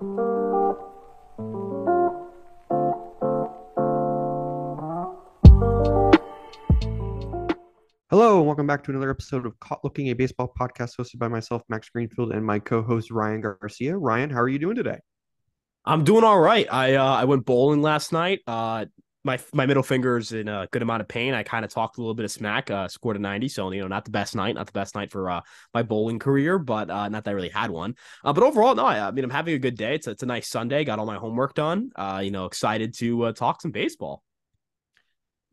Hello, and welcome back to another episode of Caught Looking, a baseball podcast hosted by myself, Max Greenfield, and my co-host Ryan Garcia. Ryan, how are you doing today? I'm doing all right. I uh, I went bowling last night. Uh, my my middle finger's in a good amount of pain. I kind of talked a little bit of smack. Uh, scored a 90, so you know, not the best night, not the best night for uh, my bowling career, but uh, not that I really had one. Uh, but overall, no, I, I mean, I'm having a good day. It's a, it's a nice Sunday. Got all my homework done. Uh, you know, excited to uh, talk some baseball.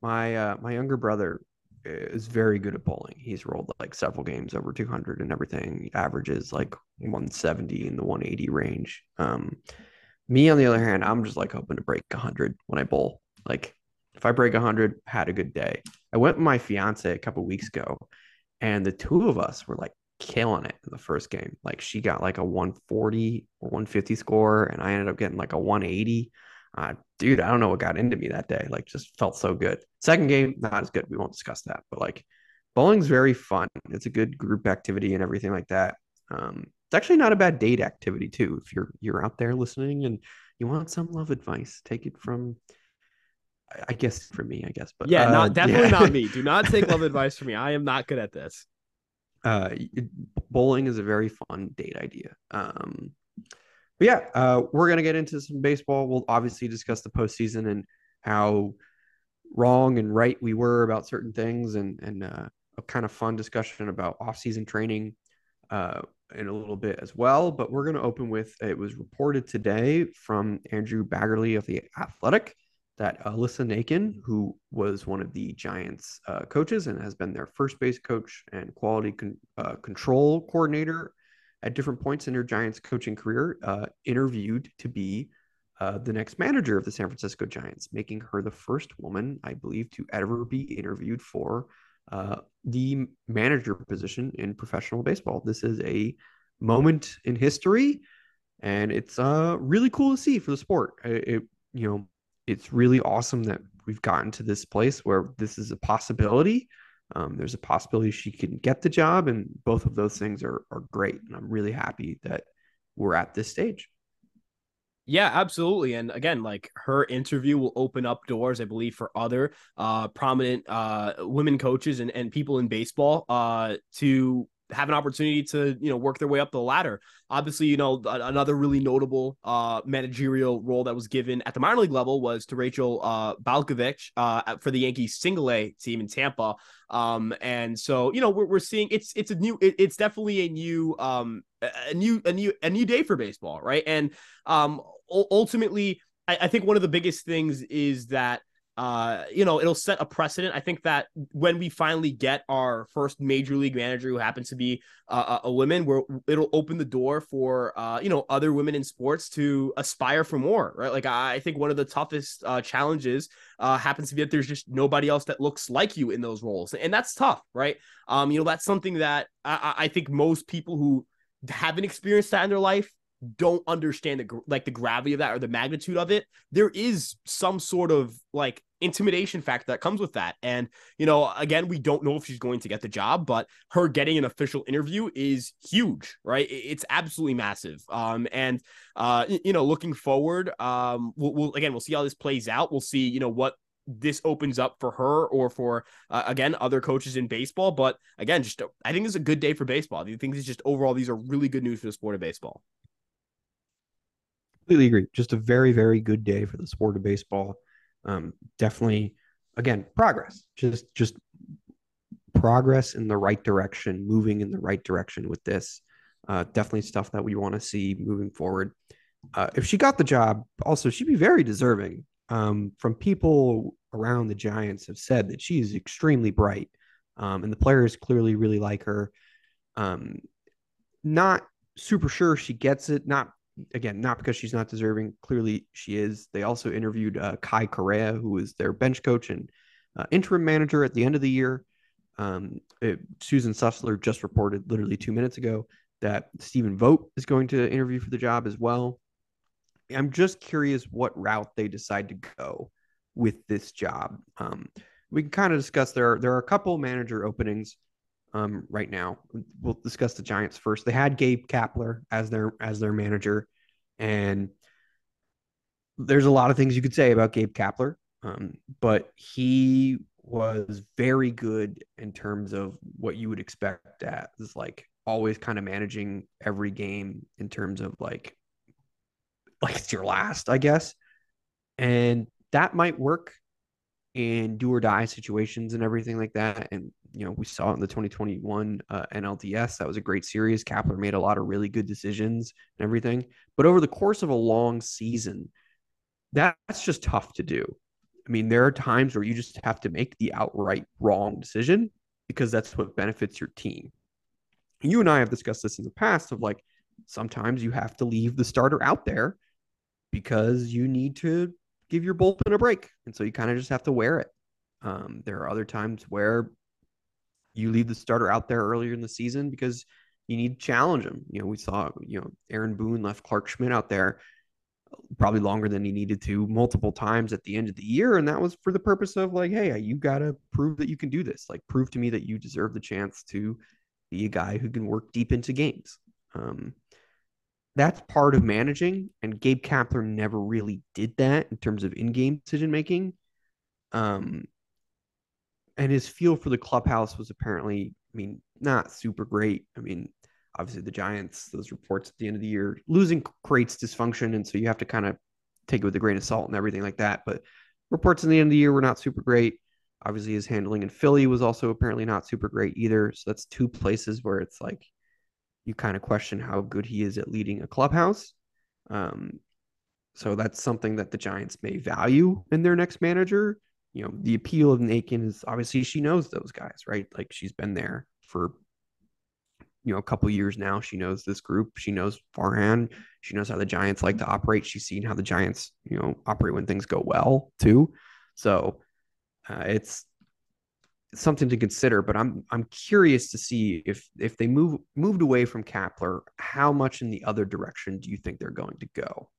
My uh, my younger brother is very good at bowling. He's rolled like several games over 200 and everything. Averages like 170 in the 180 range. Um, me on the other hand, I'm just like hoping to break 100 when I bowl. Like if I break 100, had a good day. I went with my fiance a couple weeks ago, and the two of us were like killing it in the first game. Like she got like a 140 or 150 score, and I ended up getting like a 180. Uh, dude, I don't know what got into me that day. Like, just felt so good. Second game, not as good. We won't discuss that, but like, bowling's very fun. It's a good group activity and everything like that. Um, it's actually not a bad date activity too. If you're you're out there listening and you want some love advice, take it from. I guess for me, I guess, but yeah, uh, not definitely yeah. not me. Do not take love advice from me. I am not good at this. Uh, bowling is a very fun date idea. Um, but yeah, uh, we're gonna get into some baseball. We'll obviously discuss the postseason and how wrong and right we were about certain things, and and uh, a kind of fun discussion about off-season training uh, in a little bit as well. But we're going to open with it was reported today from Andrew Baggarly of the Athletic that Alyssa Nakken, who was one of the Giants uh, coaches and has been their first base coach and quality con- uh, control coordinator at different points in her Giants coaching career, uh, interviewed to be uh, the next manager of the San Francisco Giants, making her the first woman, I believe, to ever be interviewed for uh, the manager position in professional baseball. This is a moment in history, and it's uh, really cool to see for the sport. It, it, you know, it's really awesome that we've gotten to this place where this is a possibility. Um, there's a possibility she can get the job, and both of those things are are great. And I'm really happy that we're at this stage. Yeah, absolutely. And again, like her interview will open up doors, I believe, for other uh, prominent uh, women coaches and, and people in baseball uh, to have an opportunity to you know work their way up the ladder. Obviously, you know another really notable uh, managerial role that was given at the minor league level was to Rachel uh, Balkovec uh, for the Yankees single A team in Tampa. Um, and so you know we're, we're seeing it's it's a new it, it's definitely a new um a new a new a new day for baseball, right? And um ultimately, I, I think one of the biggest things is that uh, you know, it'll set a precedent. I think that when we finally get our first major league manager who happens to be uh, a woman, where it'll open the door for uh, you know other women in sports to aspire for more, right? Like I think one of the toughest uh, challenges uh, happens to be that there's just nobody else that looks like you in those roles, and that's tough, right? Um, you know, that's something that I, I think most people who haven't experienced that in their life don't understand the like the gravity of that or the magnitude of it there is some sort of like intimidation factor that comes with that. And you know again we don't know if she's going to get the job but her getting an official interview is huge right? It's absolutely massive. Um and uh you know looking forward um we'll, we'll again we'll see how this plays out. We'll see you know what this opens up for her or for uh, again other coaches in baseball. But again just i think it's a good day for baseball. I think is just overall these are really good news for the sport of baseball. Completely agree. Just a very, very good day for the sport of baseball. Um, definitely, again, progress. Just, just progress in the right direction, moving in the right direction with this. Uh, definitely stuff that we want to see moving forward. Uh, if she got the job, also she'd be very deserving. Um, from people around the Giants have said that she is extremely bright, um, and the players clearly really like her. Um, not super sure she gets it. Not again, not because she's not deserving. Clearly, she is. They also interviewed uh, Kai Correa, who was their bench coach and uh, interim manager at the end of the year. Um, it, Susan Slusser just reported literally two minutes ago that Stephen Vogt is going to interview for the job as well. I'm just curious what route they decide to go with this job. Um, we can kind of discuss there. Are, there are a couple manager openings um, right now. We'll discuss the Giants first. They had Gabe Kapler as their as their manager. And there's a lot of things you could say about Gabe Kapler, um, but he was very good in terms of what you would expect at is like always kind of managing every game in terms of like like it's your last, I guess. And that might work in do or die situations and everything like that. And you know, we saw it in the 2021 uh, NLDS. That was a great series. Kapler made a lot of really good decisions and everything. But over the course of a long season, that's just tough to do. I mean, there are times where you just have to make the outright wrong decision because that's what benefits your team. You and I have discussed this in the past of like sometimes you have to leave the starter out there because you need to give your bullpen a break. And so you kind of just have to wear it. Um, there are other times where you leave the starter out there earlier in the season because you need to challenge him. You know, we saw, you know, Aaron Boone left Clarke Schmidt out there probably longer than he needed to multiple times at the end of the year. And that was for the purpose of like, hey, you got to prove that you can do this. Like, prove to me that you deserve the chance to be a guy who can work deep into games. Um, that's part of managing. And Gabe Kapler never really did that in terms of in game decision making. Um, and his feel for the clubhouse was apparently, I mean, not super great. I mean, obviously the Giants, those reports at the end of the year, losing creates dysfunction. And so you have to kind of take it with a grain of salt and everything like that. But reports in the end of the year were not super great. Obviously, his handling in Philly was also apparently not super great either. So that's two places where it's like you kind of question how good he is at leading a clubhouse. Um, so that's something that the Giants may value in their next manager. You know, the appeal of Nakken is obviously she knows those guys, right? Like she's been there for you know a couple years now. She knows this group. She knows Farhan. She knows how the Giants like to operate. She's seen how the Giants you know operate when things go well too. So uh, it's something to consider. But I'm I'm curious to see if if they move moved away from Kapler, how much in the other direction do you think they're going to go?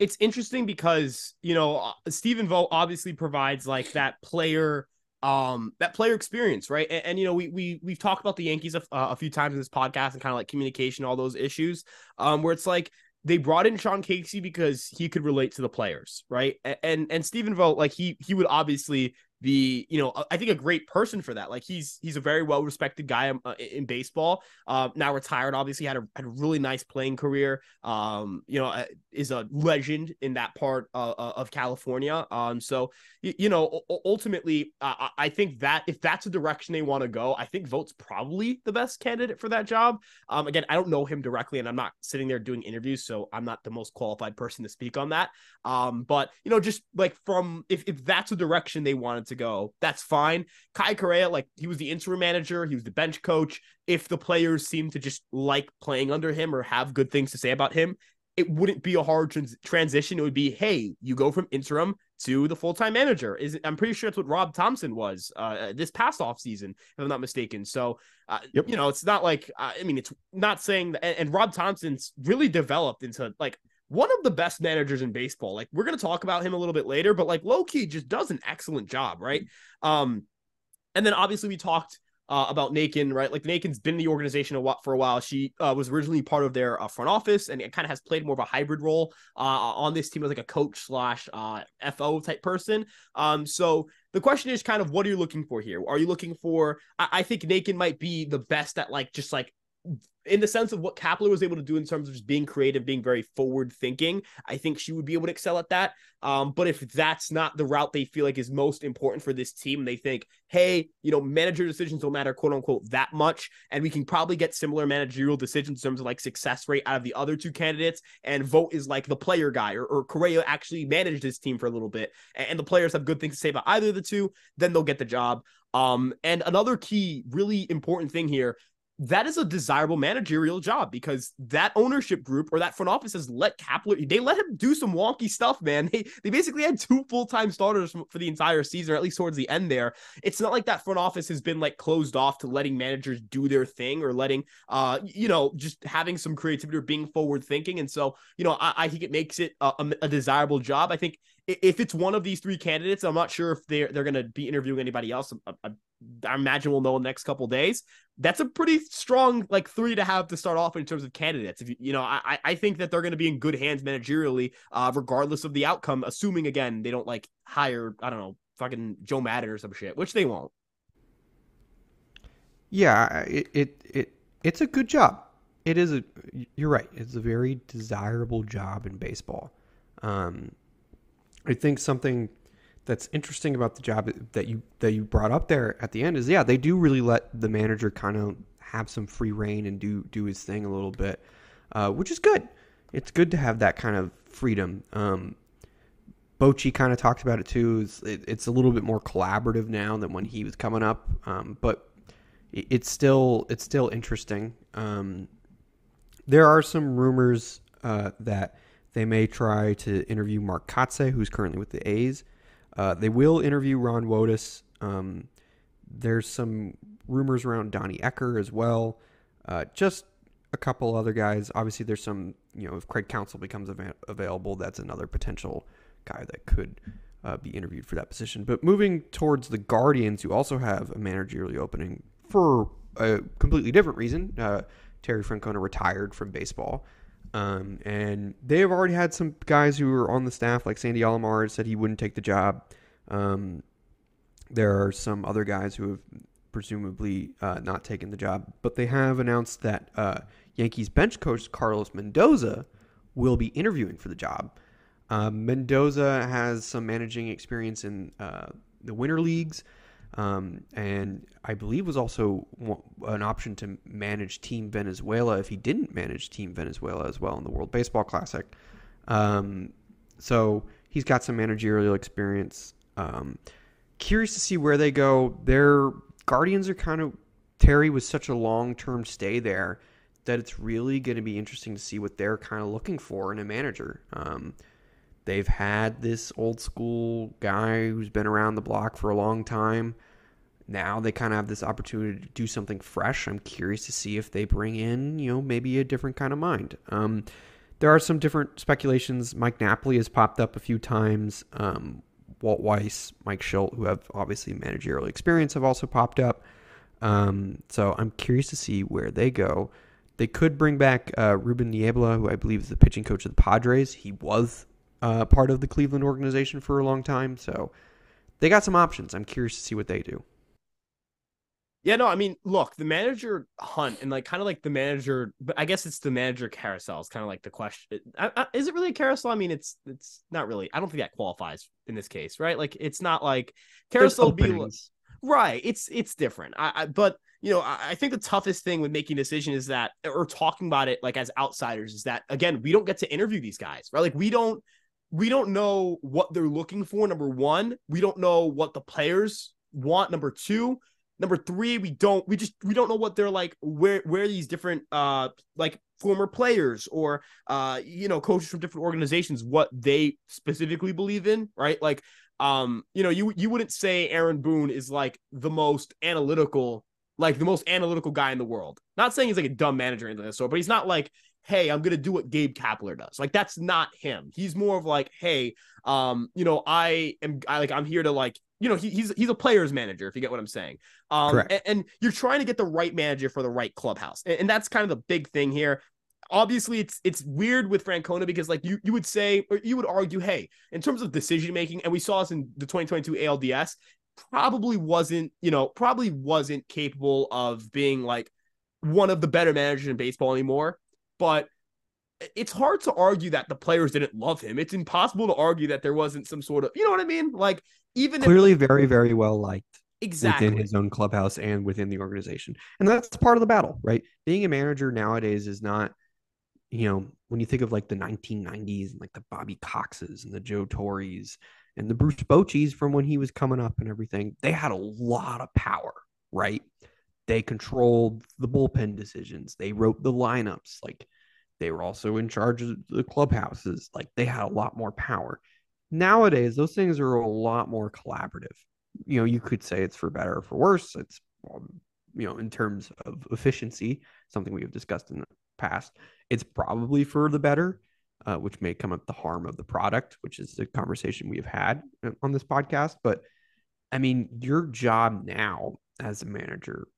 It's interesting because you know uh, Stephen Vogt obviously provides like that player um that player experience right and, and, you know we we we've talked about the yankees a, uh, a few times in this podcast and kind of like communication all those issues um where it's like they brought in Sean Casey because he could relate to the players, right? And and, and Stephen Vogt, like he he would obviously the you know I think a great person for that. Like he's he's a very well respected guy um, uh, in baseball. Uh, now retired, obviously had a, had a really nice playing career. Um, you know, uh, is a legend in that part uh, of California. Um, so you, you know, ultimately, uh, I think that if that's a direction they want to go, I think Vogt's probably the best candidate for that job. Um, again, I don't know him directly, and I'm not sitting there doing interviews, so I'm not the most qualified person to speak on that. Um, but you know, just like from if if that's a direction they wanted to go. That's fine. Kai Correa, like he was the interim manager, he was the bench coach. If the players seem to just like playing under him or have good things to say about him, it wouldn't be a hard trans- transition. It would be, hey, you go from interim to the full time manager. Is I'm pretty sure that's what Rob Thomson was uh, this past off season, if I'm not mistaken. So, uh, yep. you know, it's not like uh, I mean, it's not saying that. And, and Rob Thomson's really developed into like one of the best managers in baseball. Like we're going to talk about him a little bit later, but like low key just does an excellent job, right? Um, and then obviously we talked uh, about Nakken, right? Like Nakken's been in the organization a for a while. She uh, was originally part of their uh, front office and it kind of has played more of a hybrid role uh, on this team as like a coach slash uh, FO type person. Um, so the question is kind of what are you looking for here? Are you looking for? I, I think Nakken might be the best at like just like in the sense of what Kapler was able to do in terms of just being creative, being very forward thinking, I think she would be able to excel at that. Um, but if that's not the route they feel like is most important for this team, they think, hey, you know, manager decisions don't matter, quote unquote, that much. And we can probably get similar managerial decisions in terms of like success rate out of the other two candidates. And Vogt is like the player guy, or, or Correa actually managed this team for a little bit. And, and the players have good things to say about either of the two, then they'll get the job. Um, and another key, really important thing here that is a desirable managerial job because that ownership group or that front office has let Kapler, they let him do some wonky stuff, man. They, they basically had two full time starters for the entire season, or at least towards the end there. It's not like that front office has been like closed off to letting managers do their thing or letting, uh, you know, just having some creativity or being forward thinking. And so, you know, I, I think it makes it a, a desirable job. I think if it's one of these three candidates, I'm not sure if they're they're going to be interviewing anybody else. I, I, I imagine we'll know in the next couple days. That's a pretty strong like three to have to start off in terms of candidates. If you you know, I I think that they're going to be in good hands managerially, uh, regardless of the outcome. Assuming again they don't like hire I don't know fucking Joe Maddon or some shit, which they won't. Yeah, it it, it it's a good job. It is a. You're right. It's a very desirable job in baseball. Um, I think something that's interesting about the job that you that you brought up there at the end is yeah they do really let the manager kind of have some free reign and do do his thing a little bit, uh, which is good. It's good to have that kind of freedom. Um, Bochy kind of talked about it too. It's, it, it's, a little bit more collaborative now than when he was coming up, um, but it, it's still it's still interesting. Um, there are some rumors uh, that they may try to interview Mark Kotsay, who's currently with the A's. Uh, they will interview Ron Wotus. Um, there's some rumors around Donnie Ecker as well. Uh, just a couple other guys. Obviously, there's some, you know, if Craig Counsell becomes av- available, that's another potential guy that could uh, be interviewed for that position. But moving towards the Guardians, who also have a managerial opening for a completely different reason. Uh, Terry Francona retired from baseball. Um, and they have already had some guys who are on the staff, like Sandy Alomar said he wouldn't take the job. Um, there are some other guys who have presumably uh, not taken the job, but they have announced that uh, Yankees bench coach Carlos Mendoza will be interviewing for the job. Uh, Mendoza has some managing experience in uh, the winter leagues. Um, and I believe was also an option to manage Team Venezuela if he didn't manage Team Venezuela as well in the World Baseball Classic. Um, so he's got some managerial experience. Um, curious to see where they go. Their Guardians are kind of Terry was such a long term stay there that it's really going to be interesting to see what they're kind of looking for in a manager. Um, They've had this old school guy who's been around the block for a long time. Now they kind of have this opportunity to do something fresh. I'm curious to see if they bring in, you know, maybe a different kind of mind. Um, there are some different speculations. Mike Napoli has popped up a few times. Um, Walt Weiss, Mike Shildt, who have obviously managerial experience, have also popped up. Um, so I'm curious to see where they go. They could bring back uh, Ruben Niebla, who I believe is the pitching coach of the Padres. He was uh, part of the Cleveland organization for a long time. So they got some options. I'm curious to see what they do. Yeah, no, I mean, look, the manager hunt and like kind of like the manager, but I guess it's the manager carousel is kind of like the question. I, I, is it really a carousel? I mean, it's it's not really. I don't think that qualifies in this case, right? Like, it's not like carousel be right. It's it's different. I, I but you know, I, I think the toughest thing with making a decision is that, or talking about it like as outsiders, is that again, we don't get to interview these guys, right? Like, we don't we don't know what they're looking for. Number one, we don't know what the players want. Number two, number three, we don't we just we don't know what they're like. Where where these different uh like former players or uh you know coaches from different organizations what they specifically believe in, right? Like um you know you you wouldn't say Aaron Boone is like the most analytical like the most analytical guy in the world. Not saying he's like a dumb manager this sort, but he's not like hey, I'm gonna do what Gabe Kapler does. Like that's not him. He's more of like, hey, um, you know, I am I like I'm here to like, you know, he, he's he's a player's manager, if you get what I'm saying. Um and, and, you're trying to get the right manager for the right clubhouse. And, and that's kind of the big thing here. Obviously, it's it's weird with Francona because like you you would say or you would argue, hey, in terms of decision making, and we saw this in the 2022 ALDS, probably wasn't, you know, probably wasn't capable of being like one of the better managers in baseball anymore but it's hard to argue that the players didn't love him. It's impossible to argue that there wasn't some sort of, you know what I mean? Like even clearly if, very, very well liked exactly within his own clubhouse and within the organization. And that's part of the battle, right? Being a manager nowadays is not, you know, when you think of like the 1990s and like the Bobby Coxes and the Joe Torres and the Bruce Bochys from when he was coming up and everything, they had a lot of power, right? They controlled the bullpen decisions. They wrote the lineups. Like they were also in charge of the clubhouses. Like they had a lot more power. Nowadays, those things are a lot more collaborative. You know, you could say it's for better or for worse. It's, um, you know, in terms of efficiency, something we have discussed in the past, it's probably for the better. uh, which may come at the harm of the product, which is the conversation we have had uh, on this podcast. But I mean, your job now as a manager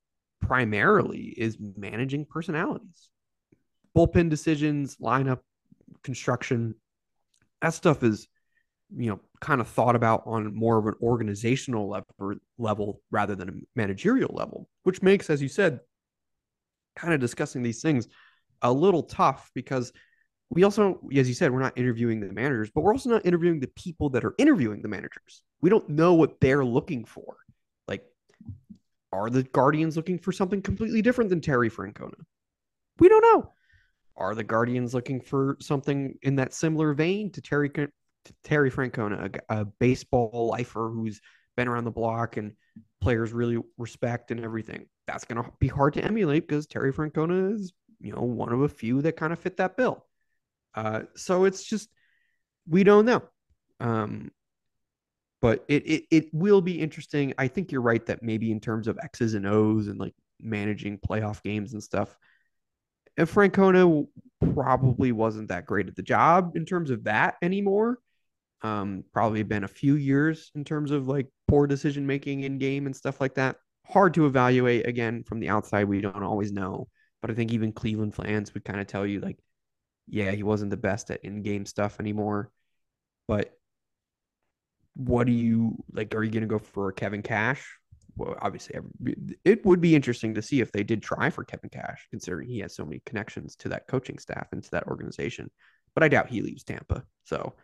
primarily is managing personalities, bullpen decisions, lineup construction. That stuff is, you know, kind of thought about on more of an organizational level, rather than a managerial level, which makes, as you said, kind of discussing these things a little tough because we also, as you said, we're not interviewing the managers, but we're also not interviewing the people that are interviewing the managers. We don't know what they're looking for. Are the Guardians looking for something completely different than Terry Francona? We don't know. Are the Guardians looking for something in that similar vein to Terry to Terry Francona, a, a baseball lifer who's been around the block and players really respect and everything? That's going to be hard to emulate because Terry Francona is, you know, one of a few that kind of fit that bill. Uh, so it's just we don't know. Um, but it, it it will be interesting. I think you're right that maybe in terms of X's and O's and like managing playoff games and stuff, if Francona probably wasn't that great at the job in terms of that anymore. Um, probably been a few years in terms of like poor decision making in game and stuff like that. Hard to evaluate again from the outside. We don't always know, but I think even Cleveland fans would kind of tell you like yeah, he wasn't the best at in-game stuff anymore. But what do you like? Are you going to go for Kevin Cash? Well, obviously, it would be interesting to see if they did try for Kevin Cash, considering he has so many connections to that coaching staff and to that organization. But I doubt he leaves Tampa. So,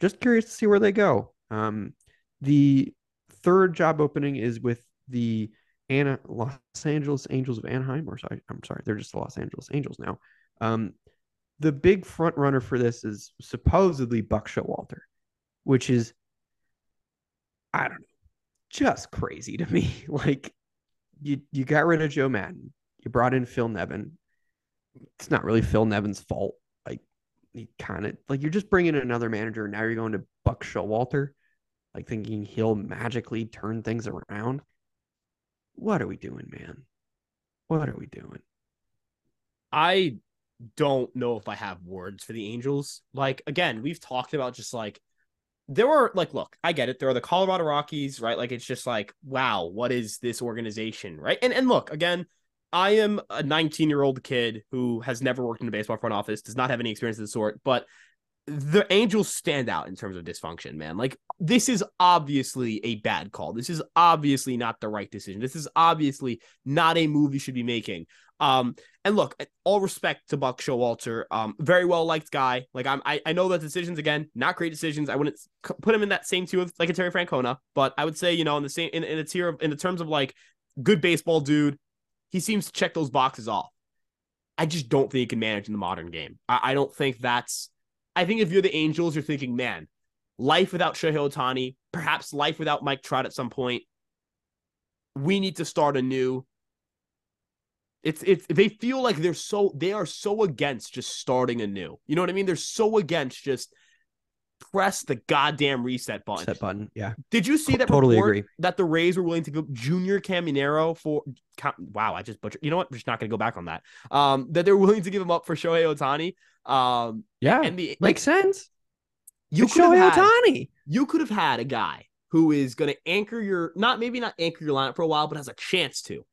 just curious to see where they go. Um, the third job opening is with the Anna Los Angeles Angels of Anaheim, or sorry, I'm sorry, they're just the Los Angeles Angels now. Um, the big front runner for this is supposedly Buck Showalter, which is I don't know, just crazy to me. Like you you got rid of Joe Maddon, you brought in Phil Nevin. It's not really Phil Nevin's fault. Like he kind of like you're just bringing in another manager. Now you're going to Buck Showalter, like thinking he'll magically turn things around. What are we doing, man? What are we doing? I don't know if I have words for the Angels. Like again, we've talked about just like there were like look, I get it. There are the Colorado Rockies, right? Like it's just like, wow, what is this organization, right? And and look, again, I am a 19-year-old kid who has never worked in a baseball front office, does not have any experience of the sort, but the Angels stand out in terms of dysfunction, man. Like this is obviously a bad call. This is obviously not the right decision. This is obviously not a move you should be making. Um, and look, all respect to Buck Showalter, um, very well liked guy. Like I'm, I, I know that decisions again, not great decisions. I wouldn't put him in that same tier with like a Terry Francona, but I would say you know in the same in, in a tier of, in the terms of like good baseball dude, he seems to check those boxes off. I just don't think he can manage in the modern game. I, I don't think that's I think if you're the Angels, you're thinking, man, life without Shohei Ohtani, perhaps life without Mike Trout at some point. We need to start anew. It's it's they feel like they're so they are so against just starting anew. You know what I mean? They're so against just press the goddamn reset button. Reset button. Yeah. Did you see that totally agree. that the Rays were willing to go Junior Caminero for wow, I just butchered. You know what? I'm just not going to go back on that. Um that they're willing to give him up for Shohei Ohtani. Um yeah. And the makes like, sense. You could have had, You could have had a guy who is going to anchor your not maybe not anchor your lineup for a while but has a chance to.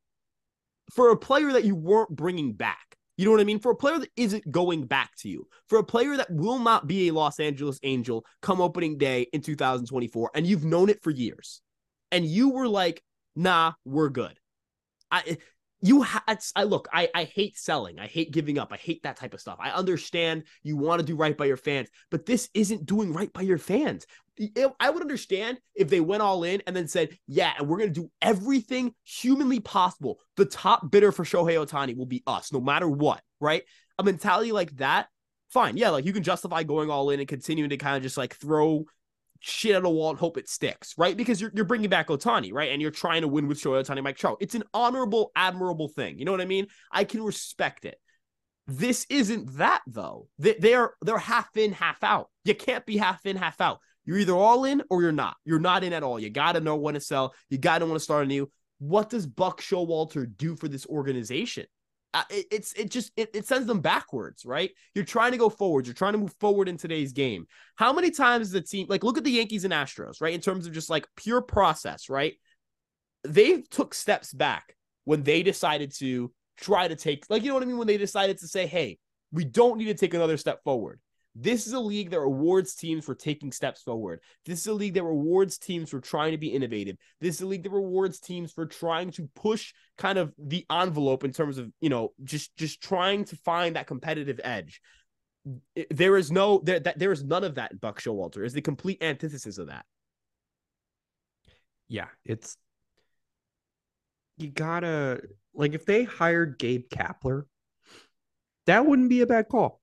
For a player that you weren't bringing back you know what I mean? For a player that isn't going back to you, for a player that will not be a Los Angeles Angel come opening day in 2024, and you've known it for years, and you were like, nah, we're good. I you had I look, I I hate selling. I hate giving up. I hate that type of stuff. I understand you want to do right by your fans, but this isn't doing right by your fans. I would understand if they went all in and then said, "Yeah, and we're going to do everything humanly possible. The top bidder for Shohei Ohtani will be us, no matter what." Right? A mentality like that, fine. Yeah, like you can justify going all in and continuing to kind of just like throw shit at a wall and hope it sticks, right? Because you're, you're bringing back Ohtani, right? And you're trying to win with Shohei Ohtani, Mike Trout. It's an honorable, admirable thing. You know what I mean? I can respect it. This isn't that though. They, they're they're half in, half out. You can't be half in, half out. You're either all in or you're not. You're not in at all. You got to know when to sell. You got to want to start anew. What does Buck Showalter do for this organization? It, it's it just it, it sends them backwards, right? You're trying to go forward. You're trying to move forward in today's game. How many times is the team like look at the Yankees and Astros, right? In terms of just like pure process, right? They took steps back when they decided to try to take like you know what I mean when they decided to say, "Hey, we don't need to take another step forward." This is a league that rewards teams for taking steps forward. This is a league that rewards teams for trying to be innovative. This is a league that rewards teams for trying to push kind of the envelope in terms of, you know, just just trying to find that competitive edge. There is no there that there is none of that in Buck Showalter. Is the complete antithesis of that. Yeah, it's you gotta like if they hired Gabe Kapler, that wouldn't be a bad call.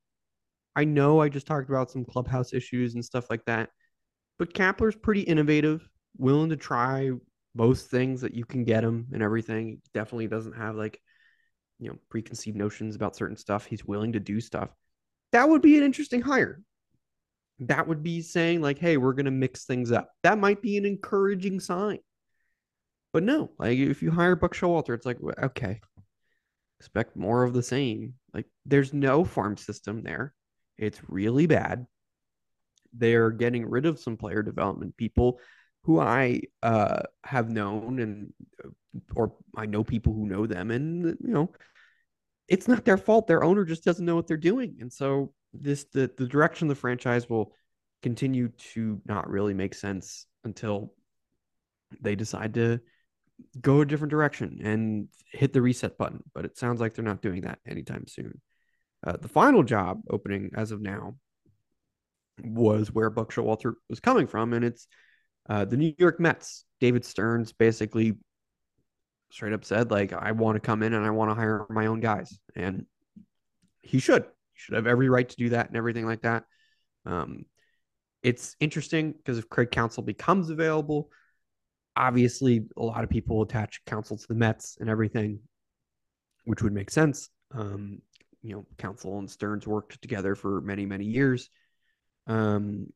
I know I just talked about some clubhouse issues and stuff like that, but Kapler's pretty innovative, willing to try most things that you can get him and everything. He definitely doesn't have like, you know, preconceived notions about certain stuff. He's willing to do stuff. That would be an interesting hire. That would be saying, like, hey, we're going to mix things up. That might be an encouraging sign. But no, like if you hire Buck Showalter, it's like, okay, expect more of the same. Like there's no farm system there. It's really bad. They're getting rid of some player development people who I uh, have known and or I know people who know them and you know it's not their fault. Their owner just doesn't know what they're doing. And so this the the direction of the franchise will continue to not really make sense until they decide to go a different direction and hit the reset button. But it sounds like they're not doing that anytime soon uh, the final job opening as of now was where Buck Showalter was coming from, and it's uh, the New York Mets. David Stearns basically straight up said, like, I want to come in and I want to hire my own guys, and he should. He should have every right to do that and everything like that. Um, it's interesting because if Craig Counsell becomes available, obviously a lot of people attach Counsell to the Mets and everything, which would make sense. Um, you know, Counsell and Stearns worked together for many, many years. Um,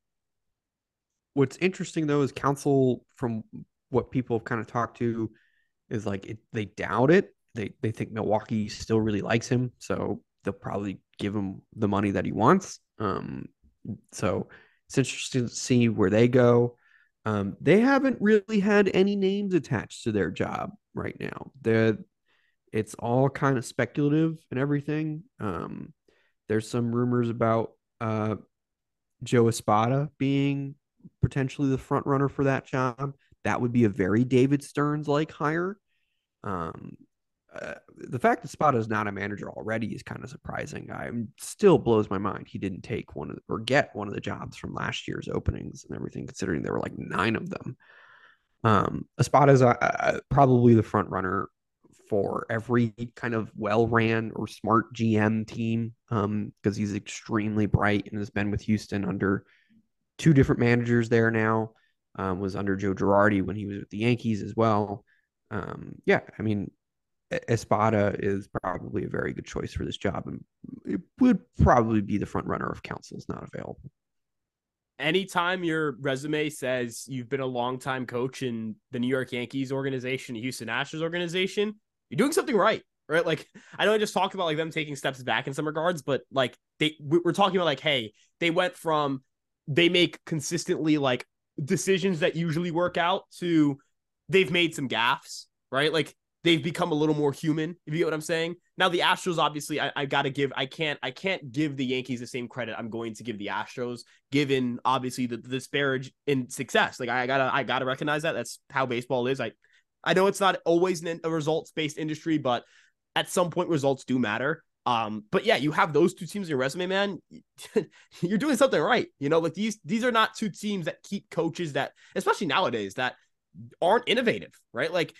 what's interesting though is Counsell, from what people have kind of talked to, is like it, they doubt it. They they think Milwaukee still really likes him, so they'll probably give him the money that he wants. Um, so it's interesting to see where they go. Um, they haven't really had any names attached to their job right now. They're it's all kind of speculative and everything. Um, there's some rumors about uh, Joe Espada being potentially the front runner for that job. That would be a very David Stearns like hire. Um, uh, the fact that Espada is not a manager already is kind of surprising. I still blows my mind he didn't take one of, or get one of the jobs from last year's openings and everything, considering there were like nine of them. Um, Espada is uh, uh probably the front runner for every kind of well ran or smart GM team because um, he's extremely bright and has been with Houston under two different managers there now. Um, was under Joe Girardi when he was with the Yankees as well. Um, yeah, I mean, Espada is probably a very good choice for this job, and it would probably be the front runner if Counsell's not available. Anytime your resume says you've been a long time coach in the New York Yankees organization, Houston Astros organization, you're doing something right right? Like I know I just talked about like them taking steps back in some regards, but like they we're talking about like, hey, they went from they make consistently like decisions that usually work out to they've made some gaffes, right? Like they've become a little more human, if you get what I'm saying. Now the Astros, obviously, I, I gotta give I can't I can't give the Yankees the same credit I'm going to give the Astros, given obviously the, the disparage in success. Like I gotta I gotta recognize that. That's how baseball is. I I know it's not always a results based industry, but at some point results do matter. Um, but yeah, you have those two teams in your resume, man. You're doing something right. You know, like these these are not two teams that keep coaches that, especially nowadays, that aren't innovative, right? Like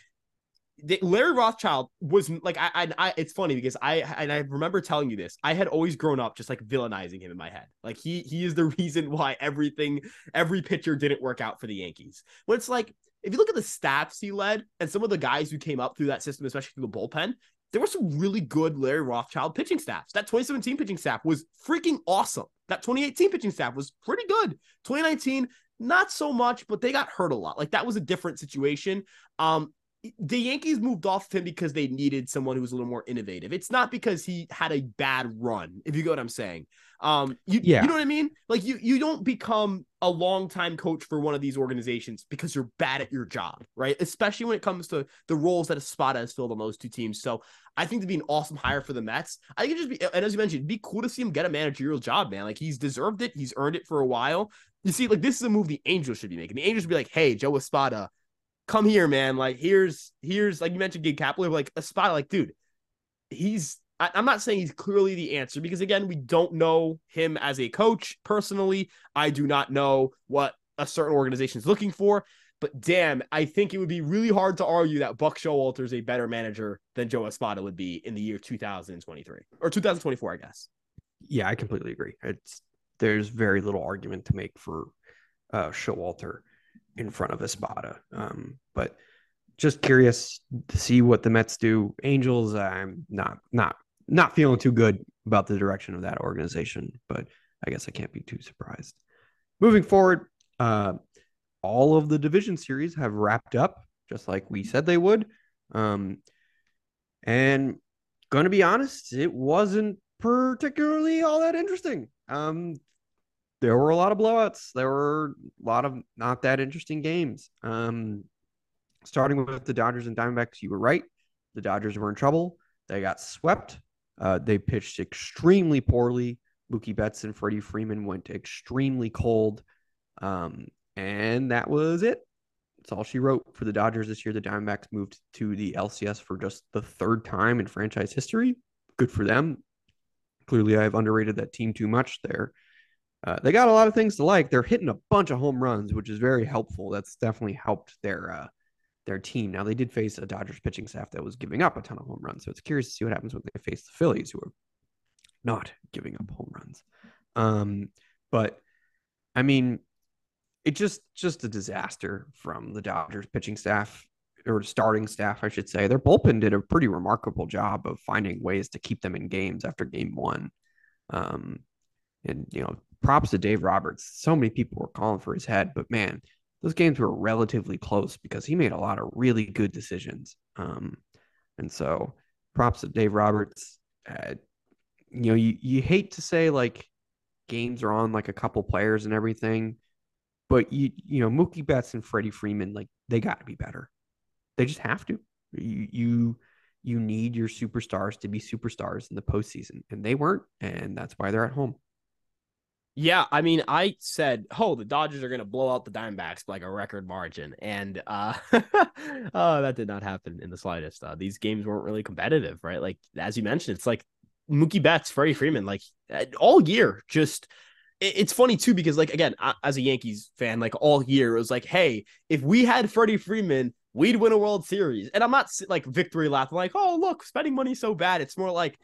Larry Rothschild was like I, I, I it's funny because I and I remember telling you this. I had always grown up just like villainizing him in my head. Like he he is the reason why everything every pitcher didn't work out for the Yankees. When it's like if you look at the staffs he led and some of the guys who came up through that system, especially through the bullpen, there were some really good Larry Rothschild pitching staffs. That 2017 pitching staff was freaking awesome. That 2018 pitching staff was pretty good. 2019, not so much, but they got hurt a lot. Like that was a different situation. Um, the Yankees moved off of him because they needed someone who was a little more innovative. It's not because he had a bad run, if you get what I'm saying. Um, you, yeah. you know what I mean? Like you, you don't become a long-time coach for one of these organizations because you're bad at your job, right? Especially when it comes to the roles that Espada has filled on those two teams. So I think to be an awesome hire for the Mets. I think it just be, and as you mentioned, it'd be cool to see him get a managerial job, man. Like he's deserved it. He's earned it for a while. You see, like this is a move the Angels should be making. The Angels should be like, hey, Joe Espada, come here, man. Like here's here's like you mentioned Gabe Kapler, like Espada, like dude, he's I, am not saying he's clearly the answer because again, we don't know him as a coach personally. I do not know what a certain organization is looking for. But damn, I think it would be really hard to argue that Buck Showalter is a better manager than Joe Espada would be in the year 2023 or 2024, I guess. Yeah, I completely agree. It's there's very little argument to make for uh, Showalter in front of Espada. Um, but just curious to see what the Mets do. Angels, I'm not not not feeling too good about the direction of that organization, but I guess I can't be too surprised. Moving forward, uh, all of the division series have wrapped up just like we said they would. Um, and going to be honest, it wasn't particularly all that interesting. Um, there were a lot of blowouts. There were a lot of not that interesting games. Um, starting with the Dodgers and Diamondbacks, you were right. The Dodgers were in trouble. They got swept. Uh, they pitched extremely poorly. Mookie Betts and Freddie Freeman went extremely cold. Um, and that was it. That's all she wrote for the Dodgers this year. The Diamondbacks moved to the LCS for just the third time in franchise history. Good for them. Clearly, I've underrated that team too much there. Uh, they got a lot of things to like. They're hitting a bunch of home runs, which is very helpful. That's definitely helped their uh, their team. Now they did face a Dodgers pitching staff that was giving up a ton of home runs, so it's curious to see what happens when they face the Phillies, who are not giving up home runs. Um, but I mean, it just just a disaster from the Dodgers pitching staff or starting staff, I should say. Their bullpen did a pretty remarkable job of finding ways to keep them in games after game one. Um, and you know, props to Dave Roberts. So many people were calling for his head, but man, those games were relatively close because he made a lot of really good decisions. Um, and so props to Dave Roberts. Uh, you know, you, you hate to say like games are on like a couple players and everything, but you you know Mookie Betts and Freddie Freeman like they got to be better. They just have to. You you you need your superstars to be superstars in the postseason, and they weren't, and that's why they're at home. Yeah, I mean, I said, "Oh, the Dodgers are going to blow out the Diamondbacks by like a record margin," and uh, oh, that did not happen in the slightest. Uh, these games weren't really competitive, right? Like as you mentioned, it's like Mookie Betts, Freddie Freeman, like all year, just it's funny too because like again, as a Yankees fan, like all year it was like, hey, if we had Freddie Freeman, we'd win a World Series. And I'm not like victory laughing, like, oh look, spending money so bad. It's more like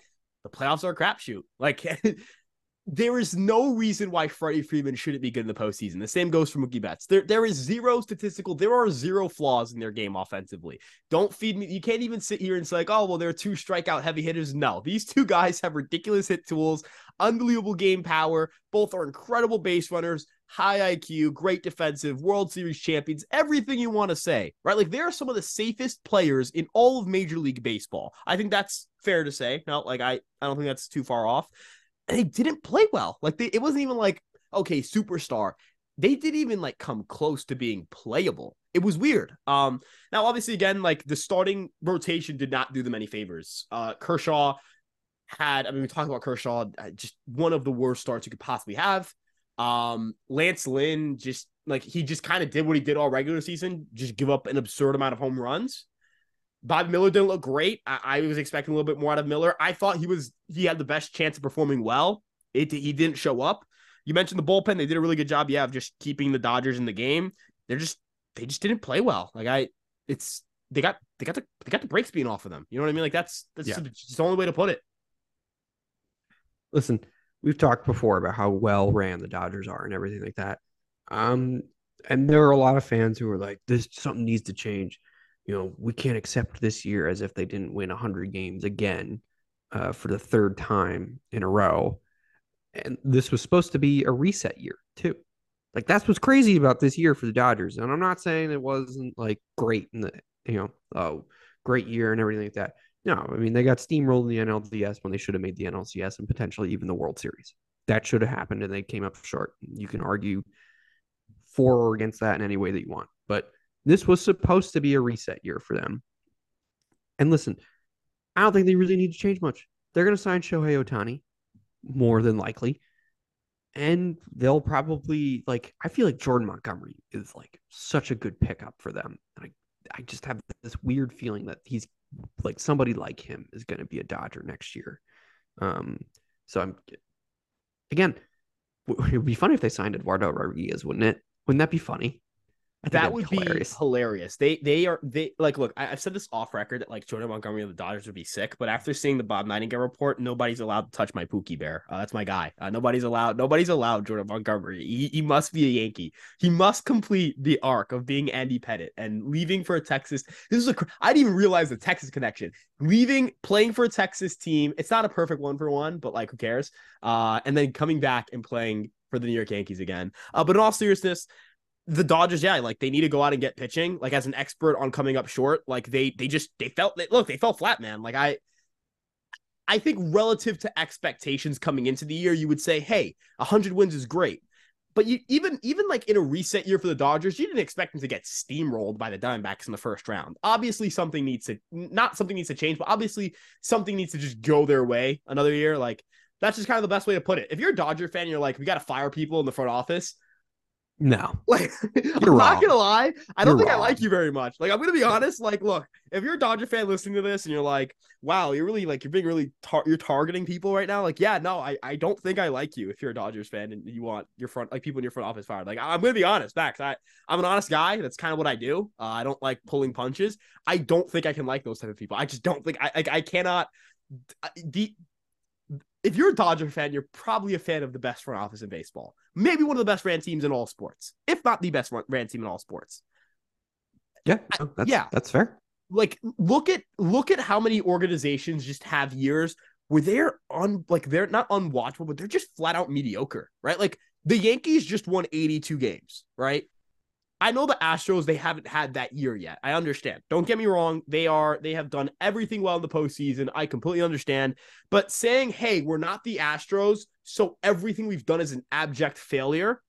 the playoffs are a crapshoot. Like there is no reason why Freddie Freeman shouldn't be good in the postseason. The same goes for Mookie Betts. There, there is zero statistical, there are zero flaws in their game offensively. Don't feed me. You can't even sit here and say, like, oh, well, they're two strikeout heavy hitters. No, these two guys have ridiculous hit tools, unbelievable game power. Both are incredible base runners, high IQ, great defensive, World Series champions, everything you want to say, right? Like, they're some of the safest players in all of Major League Baseball. I think that's fair to say. No, like, I, I don't think that's too far off they didn't play well. Like they, it wasn't even like okay, superstar. They didn't even like come close to being playable. It was weird. Um, now obviously again, like the starting rotation did not do them any favors. Uh, Kershaw had, I mean, we talked about Kershaw, uh, just one of the worst starts you could possibly have. Um, Lance Lynn just like he just kind of did what he did all regular season, just give up an absurd amount of home runs. Bob Miller didn't look great. I, I, was expecting a little bit more out of Miller. I thought he was he had the best chance of performing well. It he didn't show up. You mentioned the bullpen; they did a really good job, yeah, of just keeping the Dodgers in the game. They're just they just didn't play well. Like I, it's they got they got the they got the brakes being off of them. You know what I mean? Like that's that's yeah. just the only way to put it. Listen, we've talked before about how well ran the Dodgers are and everything like that. Um, and there are a lot of fans who are like, "This something needs to change." You know, we can't accept this year as if they didn't win 100 games again uh, for the third time in a row. And this was supposed to be a reset year, too. Like, that's what's crazy about this year for the Dodgers. And I'm not saying it wasn't like great in the you know, oh, great year and everything like that. No, I mean they got steamrolled in the NLDS when they should have made the NLCS and potentially even the World Series. That should have happened, and they came up short. You can argue for or against that in any way that you want, but this was supposed to be a reset year for them. And listen, I don't think they really need to change much. They're going to sign Shohei Ohtani, more than likely. And they'll probably like I feel like Jordan Montgomery is like such a good pickup for them. I I just have this weird feeling that he's like somebody like him is going to be a Dodger next year. Um, so I'm again, it would be funny if they signed Eduardo Rodriguez, wouldn't it? Wouldn't that be funny? That would be hilarious. be hilarious. They they are they like look. I, have said this off record that like Jordan Montgomery of the Dodgers would be sick, but after seeing the Bob Nightingale report, nobody's allowed to touch my Pookie Bear. Uh, that's my guy. Uh, nobody's allowed. Nobody's allowed Jordan Montgomery. He, he must be a Yankee. He must complete the arc of being Andy Pettitte and leaving for a Texas. This is a. I didn't even realize the Texas connection. Leaving, playing for a Texas team. It's not a perfect one for one, but like who cares? Uh, and then coming back and playing for the New York Yankees again. Uh, but in all seriousness, the Dodgers, yeah, like they need to go out and get pitching. Like as an expert on coming up short, like they they just they felt they, look they fell flat, man. Like I I think relative to expectations coming into the year, you would say, hey, hundred wins is great. But you even even like in a reset year for the Dodgers, you didn't expect them to get steamrolled by the Diamondbacks in the first round. Obviously, something needs to not something needs to change, but obviously something needs to just go their way another year. Like that's just kind of the best way to put it. If you're a Dodger fan, you're like, we got to fire people in the front office. No. Like I'm wrong. not gonna lie. I don't you're think wrong. I like you very much. Like I'm gonna be honest. Like, look, if you're a Dodger fan listening to this and you're like, wow, you're really like you're being really tar- you're targeting people right now. Like, yeah, no, I, I don't think I like you if you're a Dodgers fan and you want your front like people in your front office fired. Like I'm gonna be honest, Max. I I'm an honest guy. That's kind of what I do. Uh, I don't like pulling punches. I don't think I can like those type of people. I just don't think I like I cannot the if you're a Dodger fan, you're probably a fan of the best front office in baseball. Maybe one of the best ran teams in all sports, if not the best ran team in all sports. Yeah, that's, yeah, that's fair. Like, look at look at how many organizations just have years where they're on like they're not unwatchable, but they're just flat out mediocre, right? Like the Yankees just won 82 games, right? I know the Astros, they haven't had that year yet. I understand. Don't get me wrong. They are, they have done everything well in the postseason. I completely understand. But saying, hey, we're not the Astros, so everything we've done is an abject failure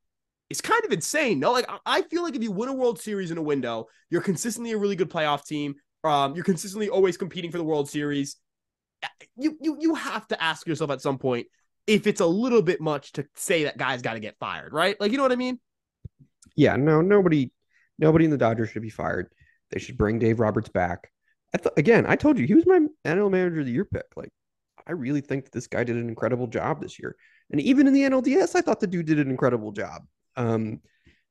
is kind of insane. No, like I feel like if you win a World Series in a window, you're consistently a really good playoff team. Um, you're consistently always competing for the World Series. You you you have to ask yourself at some point if it's a little bit much to say that guy's got to get fired, right? Like you know what I mean? Yeah, no, nobody, nobody in the Dodgers should be fired. They should bring Dave Roberts back. I th- again, I told you he was my NL Manager of the Year pick. Like, I really think that this guy did an incredible job this year. And even in the NLDS, I thought the dude did an incredible job. Um,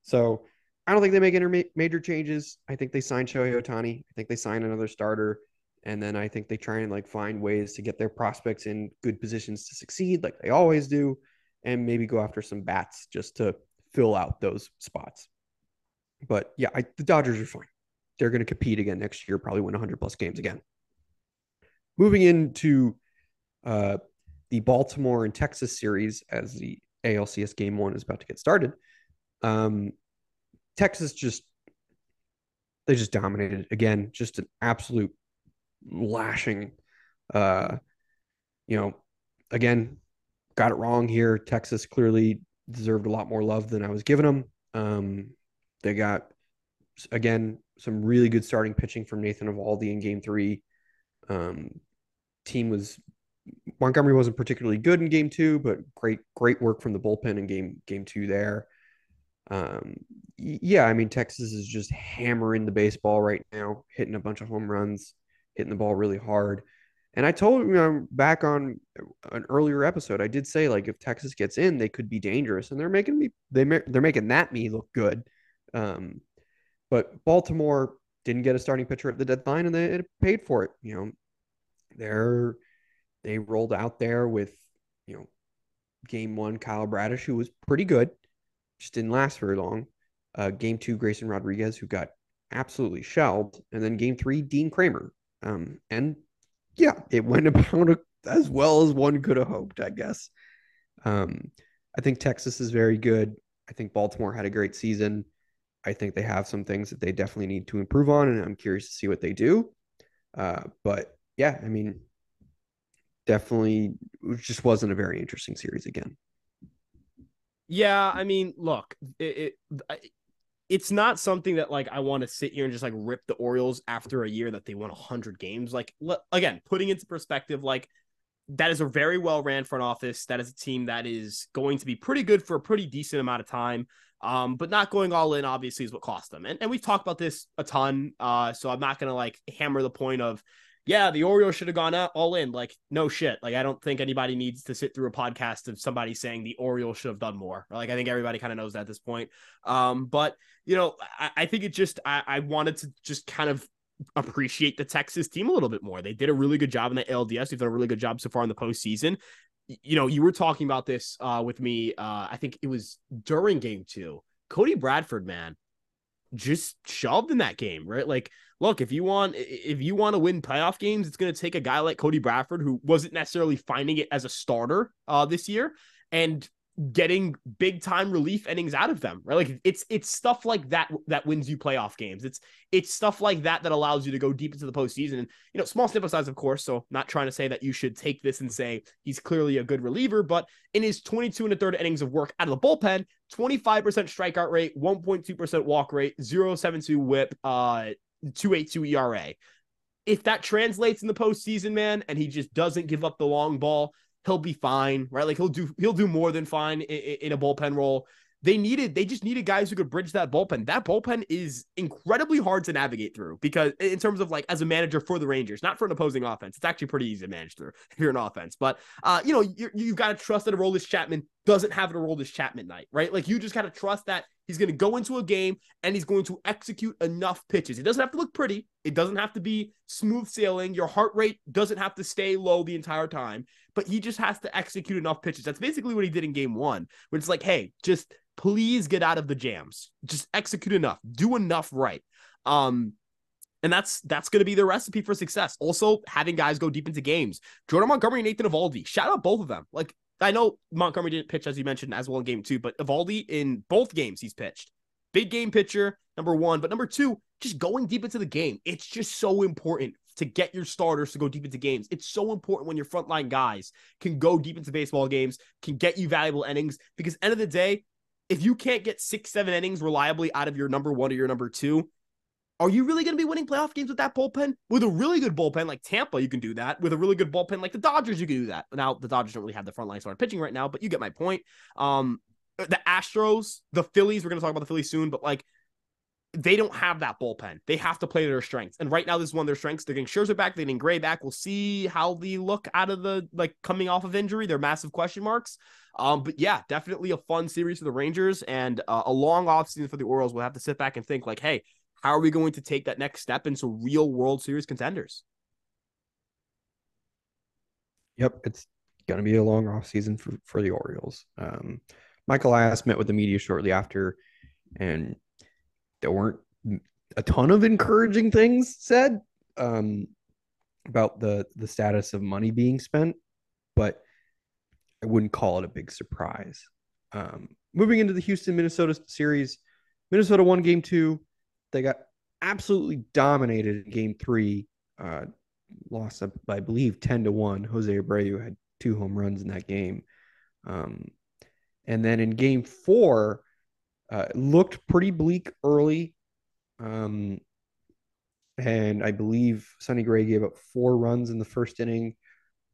so I don't think they make any major changes. I think they sign Shohei Ohtani. I think they sign another starter. And then I think they try and like find ways to get their prospects in good positions to succeed, like they always do, and maybe go after some bats just to fill out those spots. But yeah, I, the Dodgers are fine. They're going to compete again next year, probably win 100 plus games again. Moving into uh, the Baltimore and Texas series as the ALCS game one is about to get started. Um, Texas just they just dominated again, just an absolute lashing. Uh, you know, again, got it wrong here. Texas clearly deserved a lot more love than I was giving them. Um, they got again some really good starting pitching from Nathan Eovaldi in Game Three. Um, team was Montgomery wasn't particularly good in Game Two, but great great work from the bullpen in Game Game Two there. Um, yeah, I mean Texas is just hammering the baseball right now, hitting a bunch of home runs, hitting the ball really hard. And I told you know, back on an earlier episode, I did say like if Texas gets in, they could be dangerous, and they're making me they they're making that me look good. Um, but Baltimore didn't get a starting pitcher at the deadline, and they paid for it. You know, they're they rolled out there with you know game one Kyle Bradish, who was pretty good, just didn't last very long. Uh, game two Grayson Rodriguez, who got absolutely shelled, and then game three Dean Kremer. Um, and yeah, it went about as well as one could have hoped, I guess. Um, I think Texas is very good. I think Baltimore had a great season. I think they have some things that they definitely need to improve on, and I'm curious to see what they do. Uh, but yeah, I mean, definitely it just wasn't a very interesting series again. Yeah, I mean, look, it, it it's not something that like I want to sit here and just like rip the Orioles after a year that they won 100 games. Like again, putting into perspective like that is a very well ran front office. That is a team that is going to be pretty good for a pretty decent amount of time. Um, but not going all in obviously is what cost them. And, and we've talked about this a ton. Uh, so I'm not gonna like hammer the point of yeah, the Orioles should have gone all in. Like, no shit. Like, I don't think anybody needs to sit through a podcast of somebody saying the Orioles should have done more. Like, I think everybody kind of knows that at this point. Um, but you know, I, I think it just I, I wanted to just kind of appreciate the Texas team a little bit more. They did a really good job in the LDS. They've done a really good job so far in the postseason. You know, you were talking about this uh, with me. Uh, I think it was during game two. Cody Bradford, man, just shoved in that game, right? Like, look, if you want if you want to win playoff games, it's going to take a guy like Cody Bradford who wasn't necessarily finding it as a starter uh, this year and getting big time relief innings out of them, right? Like it's it's stuff like that that wins you playoff games. It's it's stuff like that that allows you to go deep into the postseason. And you know, small sample size, of course. So not trying to say that you should take this and say he's clearly a good reliever, but in his 22 and a third innings of work out of the bullpen, 25% strikeout rate, 1.2% walk rate, 0.72 whip, uh, 2.82 ERA. If that translates in the postseason, man, and he just doesn't give up the long ball, he'll be fine, right? Like he'll do he'll do more than fine in, in, a bullpen role. They needed they just needed guys who could bridge that bullpen. That bullpen is incredibly hard to navigate through because in terms of like as a manager for the Rangers, not for an opposing offense, it's actually pretty easy to manage through if you're an offense. But uh, you know, you you've got to trust that Aroldis Chapman doesn't have an Aroldis Chapman night, right? Like you just got to trust that He's going to go into a game and he's going to execute enough pitches. It doesn't have to look pretty. It doesn't have to be smooth sailing. Your heart rate doesn't have to stay low the entire time, but he just has to execute enough pitches. That's basically what he did in game one, where it's like, hey, just please get out of the jams. Just execute enough. Do enough right. Um, and that's that's going to be the recipe for success. Also, having guys go deep into games. Jordan Montgomery and Nathan Eovaldi. Shout out both of them. Like I know Montgomery didn't pitch as you mentioned as well in game two, but Eovaldi in both games he's pitched. Big game pitcher, number one, but number two, just going deep into the game. It's just so important to get your starters to go deep into games. It's so important when your frontline guys can go deep into baseball games, can get you valuable innings. Because end of the day, if you can't get six, seven innings reliably out of your number one or your number two, are you really going to be winning playoff games with that bullpen? With a really good bullpen like Tampa, you can do that. With a really good bullpen like the Dodgers, you can do that. Now, the Dodgers don't really have the front line starting pitching right now, but you get my point. Um, the Astros, the Phillies, we're going to talk about the Phillies soon, but like they don't have that bullpen. They have to play to their strengths. And right now, this is one of their strengths. They're getting Scherzer back, they're getting Gray back. We'll see how they look out of the like coming off of injury. They're massive question marks. Um, but yeah, definitely a fun series for the Rangers and uh, a long offseason for the Orioles. We'll have to sit back and think like, hey, how are we going to take that next step into real World Series contenders? Yep, it's going to be a long off season for, for the Orioles. Um, Michael Elias met with the media shortly after, and there weren't a ton of encouraging things said um, about the the status of money being spent, but I wouldn't call it a big surprise. Um, moving into the Houston Minnesota series, Minnesota won game two. They got absolutely dominated in game three. Uh, lost, I believe, 10 to 1. Jose Abreu had two home runs in that game. Um, and then in game four, uh, looked pretty bleak early. Um, and I believe Sonny Gray gave up four runs in the first inning,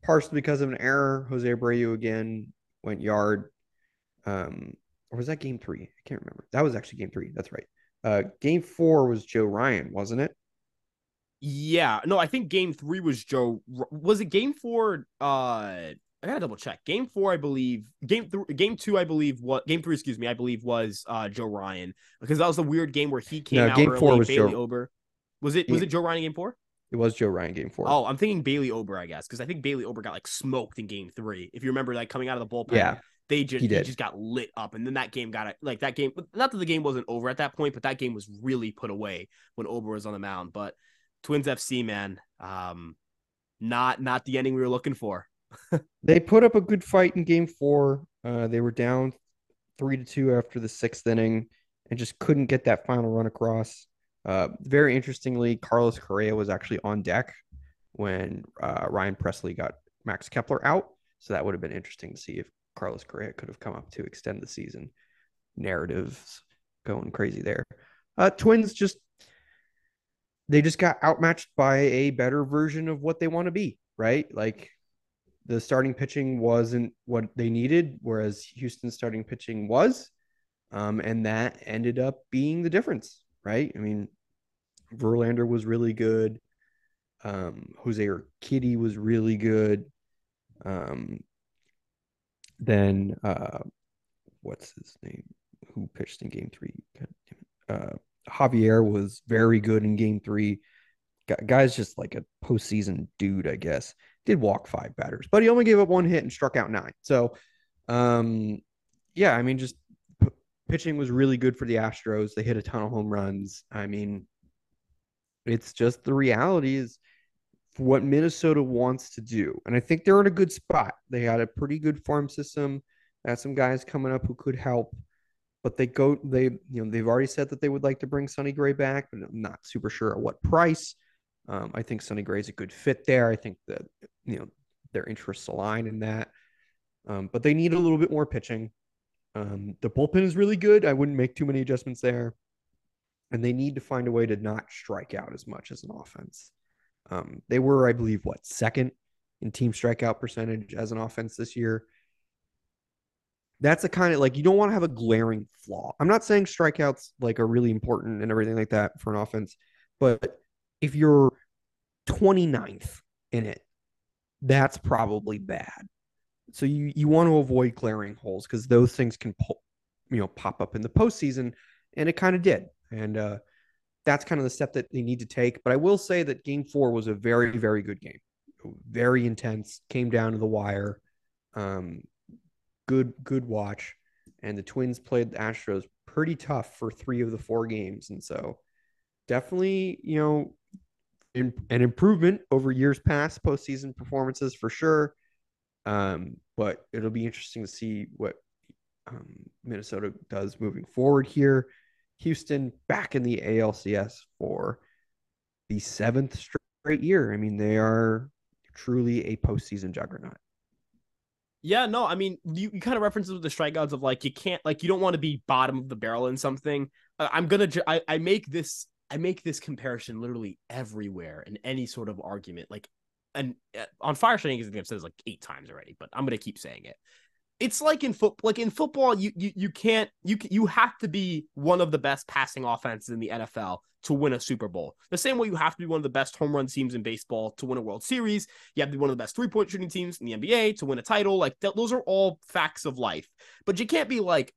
partially because of an error. Jose Abreu again went yard. Um, or was that game three? I can't remember. That was actually game three. That's right. Uh, game four was Joe Ryan, wasn't it? Yeah, no, I think game three was Joe. Was it game four? Uh, I gotta double check. Game four, I believe. Game th- game two, I believe. What game three? Excuse me, I believe was uh Joe Ryan because that was the weird game where he came no, out game early. Four was Bailey Joe... Ober. Was it was it Joe Ryan game four? It was Joe Ryan game four. Oh, I'm thinking Bailey Ober, I guess, because I think Bailey Ober got like smoked in game three. If you remember, like coming out of the bullpen. Yeah. They just he, he, just got lit up, and then that game got like that game. Not that the game wasn't over at that point, but that game was really put away when Ober was on the mound. But Twins FC, man, um, not not the ending we were looking for. they put up a good fight in Game Four. Uh, they were down three to two after the sixth inning, and just couldn't get that final run across. Uh, very interestingly, Carlos Correa was actually on deck when uh, Ryan Pressly got Max Kepler out. So that would have been interesting to see if Carlos Correa could have come up to extend the season. Narratives going crazy there. Uh, Twins just they just got outmatched by a better version of what they want to be, right? Like the starting pitching wasn't what they needed, whereas Houston's starting pitching was. Um, and that ended up being the difference, right? I mean, Verlander was really good. Um, Jose Urquidy was really good. Um, then uh, what's his name? Who pitched in Game Three? Uh, Javier was very good in Game Three. Guy's just like a postseason dude, I guess. Did walk five batters, but he only gave up one hit and struck out nine. So, um, yeah, I mean, just p- pitching was really good for the Astros. They hit a ton of home runs. I mean, it's just the reality is what Minnesota wants to do. And I think they're in a good spot. They had a pretty good farm system. They had some guys coming up who could help. But they go, they, you know, they've already said that they would like to bring Sonny Gray back, but I'm not super sure at what price. Um, I think Sonny Gray is a good fit there. I think that, you know, their interests align in that. Um, but they need a little bit more pitching. Um, the bullpen is really good. I wouldn't make too many adjustments there. And they need to find a way to not strike out as much as an offense. Um, they were, I believe, what second in team strikeout percentage as an offense this year. That's the kind of like you don't want to have a glaring flaw. I'm not saying strikeouts like are really important and everything like that for an offense, but if you're 29th in it, that's probably bad. So you you want to avoid glaring holes because those things can pull, you know pop up in the postseason, and it kind of did. And uh, that's kind of the step that they need to take. But I will say that game four was a very, very good game. Very intense, came down to the wire. Um, good, good watch. And the Twins played the Astros pretty tough for three of the four games. And so definitely, you know, in, an improvement over years past postseason performances for sure. Um, but it'll be interesting to see what um, Minnesota does moving forward here. Houston back in the ALCS for the seventh straight year. I mean, they are truly a postseason juggernaut. Yeah, no, I mean, you, you kind of references with the strikeouts of like you can't like you don't want to be bottom of the barrel in something. I'm gonna ju- I, I make this I make this comparison literally everywhere in any sort of argument. Like, and uh, on Fire think I've said this like eight times already, but I'm gonna keep saying it it's like in foot like in football you you you can't you you have to be one of the best passing offenses in the NFL to win a Super Bowl. The same way you have to be one of the best home run teams in baseball to win a World Series. You have to be one of the best three point shooting teams in the NBA to win a title. Like th- those are all facts of life. But you can't be like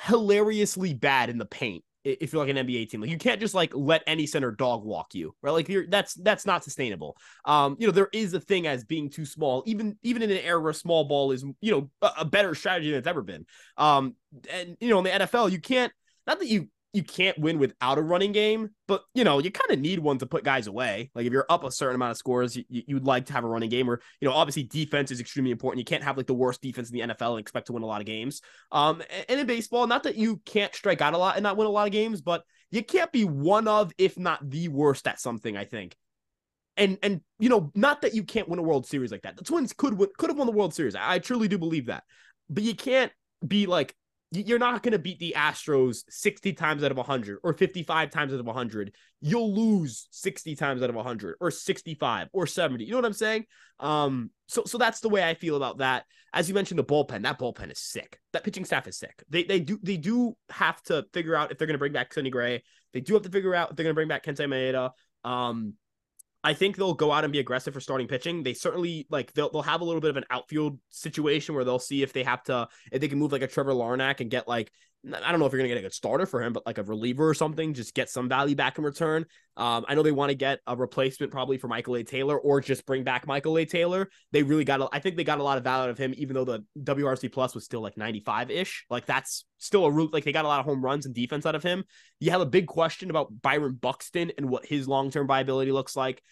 hilariously bad in the paint if you're like an NBA team. Like you can't just like let any center dog walk you, right? Like you're that's that's not sustainable. Um, you know, there is a thing as being too small, even even in an era where small ball is, you know, a, better strategy than it's ever been. Um, and you know, in the NFL, you can't not that you you can't win without a running game, but you know, you kind of need one to put guys away. Like if you're up a certain amount of scores, you, you would like to have a running game where, you know, obviously defense is extremely important. You can't have like the worst defense in the NFL and expect to win a lot of games. Um, and in baseball, not that you can't strike out a lot and not win a lot of games, but you can't be one of, if not the worst at something, I think. And and you know, not that you can't win a World Series like that. The Twins could could have won the World Series. I, I truly do believe that. But you can't be like you're not going to beat the Astros 60 times out of 100 or 55 times out of 100. You'll lose 60 times out of 100 or 65 or 70. You know what I'm saying? Um so so that's the way I feel about that. As you mentioned the bullpen, that bullpen is sick. That pitching staff is sick. They they do they do have to figure out if they're going to bring back Sonny Gray. They do have to figure out if they're going to bring back Kenta Maeda. Um I think they'll go out and be aggressive for starting pitching. They certainly like they'll they'll have a little bit of an outfield situation where they'll see if they have to if they can move like a Trevor Larnach and get like I don't know if you're gonna get a good starter for him, but like a reliever or something, just get some value back in return. Um, I know they want to get a replacement probably for Michael A. Taylor or just bring back Michael A. Taylor. They really got, a, I think they got a lot of value out of him, even though the WRC plus was still like 95 ish. Like that's still a root. Like they got a lot of home runs and defense out of him. You have a big question about Byron Buxton and what his long term viability looks like.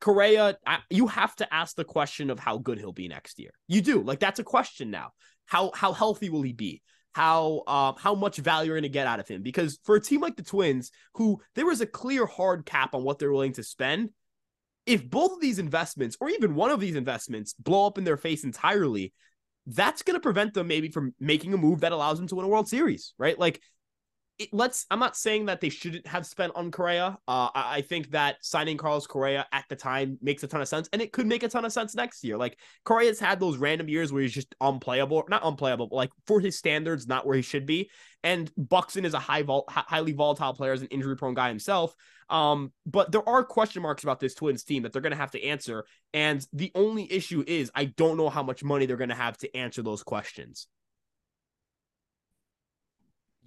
Correa, I, you have to ask the question of how good he'll be next year. You do. Like that's a question now. How how healthy will he be? How uh, how much value you're going to get out of him. Because for a team like the Twins, who there was a clear hard cap on what they're willing to spend, if both of these investments or even one of these investments blow up in their face entirely, that's going to prevent them maybe from making a move that allows them to win a World Series, right? Like it, let's I'm not saying that they shouldn't have spent on Correa. Uh, I, I, think that signing Carlos Correa at the time makes a ton of sense, and it could make a ton of sense next year. Like Correa's had those random years where he's just unplayable, not unplayable, but like for his standards, not where he should be. And Buxton is a high vol- highly volatile player, as an injury prone guy himself. Um, but there are question marks about this Twins team that they're going to have to answer, and the only issue is I don't know how much money they're going to have to answer those questions.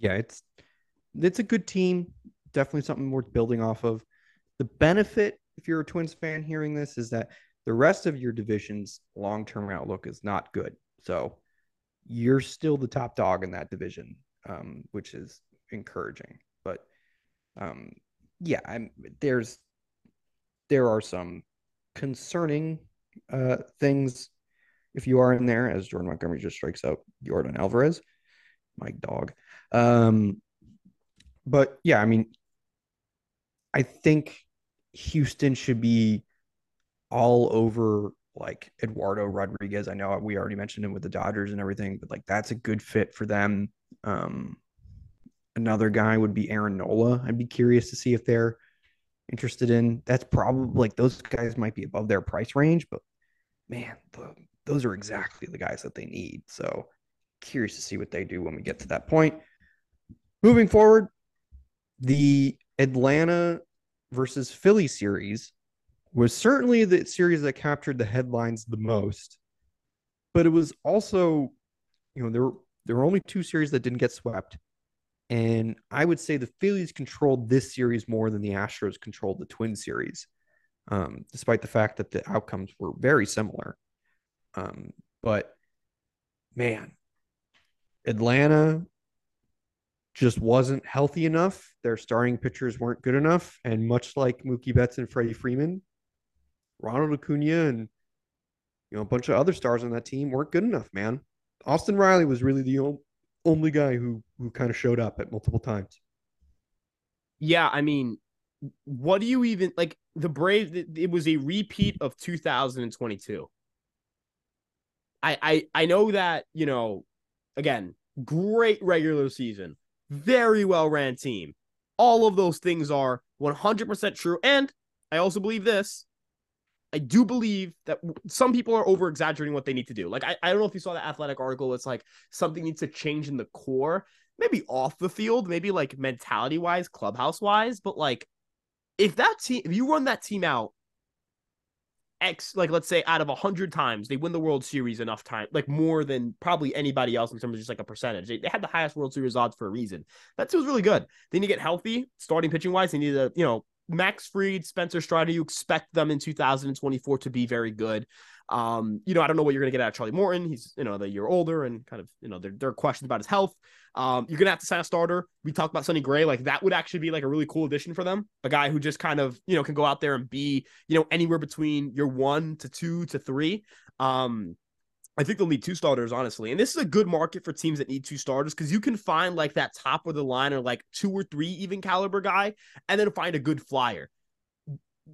Yeah, it's it's a good team. Definitely something worth building off of. The benefit, if you're a Twins fan hearing this, is that the rest of your division's long term outlook is not good. So you're still the top dog in that division, um, which is encouraging. But um, yeah, I'm, there's there are some concerning uh, things if you are in there, as Jordan Montgomery just strikes out Yordan Alvarez, my dog. Um, but yeah, I mean, I think Houston should be all over like Eduardo Rodriguez. I know we already mentioned him with the Dodgers and everything, but like that's a good fit for them. Um, another guy would be Aaron Nola. I'd be curious to see if they're interested in. That's probably like those guys might be above their price range, but man, the, those are exactly the guys that they need. So curious to see what they do when we get to that point. Moving forward, the Atlanta versus Philly series was certainly the series that captured the headlines the most, but it was also, you know, there were there were only two series that didn't get swept. And I would say the Phillies controlled this series more than the Astros controlled the Twin series, um, despite the fact that the outcomes were very similar. Um, but man, Atlanta just wasn't healthy enough. Their starting pitchers weren't good enough. And much like Mookie Betts and Freddie Freeman, Ronald Acuna and you know a bunch of other stars on that team weren't good enough, man. Austin Riley was really the only guy who who kind of showed up at multiple times. Yeah, I mean, what do you even like the Braves it was a repeat of 2022. I I I know that, you know, again, great regular season very well ran team. All of those things are 100% true. And I also believe this. I do believe that some people are over exaggerating what they need to do. Like, I, I don't know if you saw the athletic article. It's like something needs to change in the core, maybe off the field, maybe like mentality wise, clubhouse wise. But like, if that team, if you run that team out X, like let's say out of a hundred times, they win the World Series enough time, like more than probably anybody else in terms of just like a percentage. They, they had the highest World Series odds for a reason. That was really good. They need to get healthy, starting pitching wise. They need to, you know, Max Fried, Spencer Strider. You expect them in 2024 to be very good. Um, you know, I don't know what you're gonna get out of Charlie Morton. He's, you know, the year older and kind of, you know, there, there are questions about his health. Um, you're gonna have to sign a starter. We talked about Sonny Gray, like that would actually be like a really cool addition for them. A guy who just kind of, you know, can go out there and be, you know, anywhere between your one to two to three. Um, I think they'll need two starters, honestly. And this is a good market for teams that need two starters because you can find like that top of the line or like two or three even caliber guy, and then find a good flyer.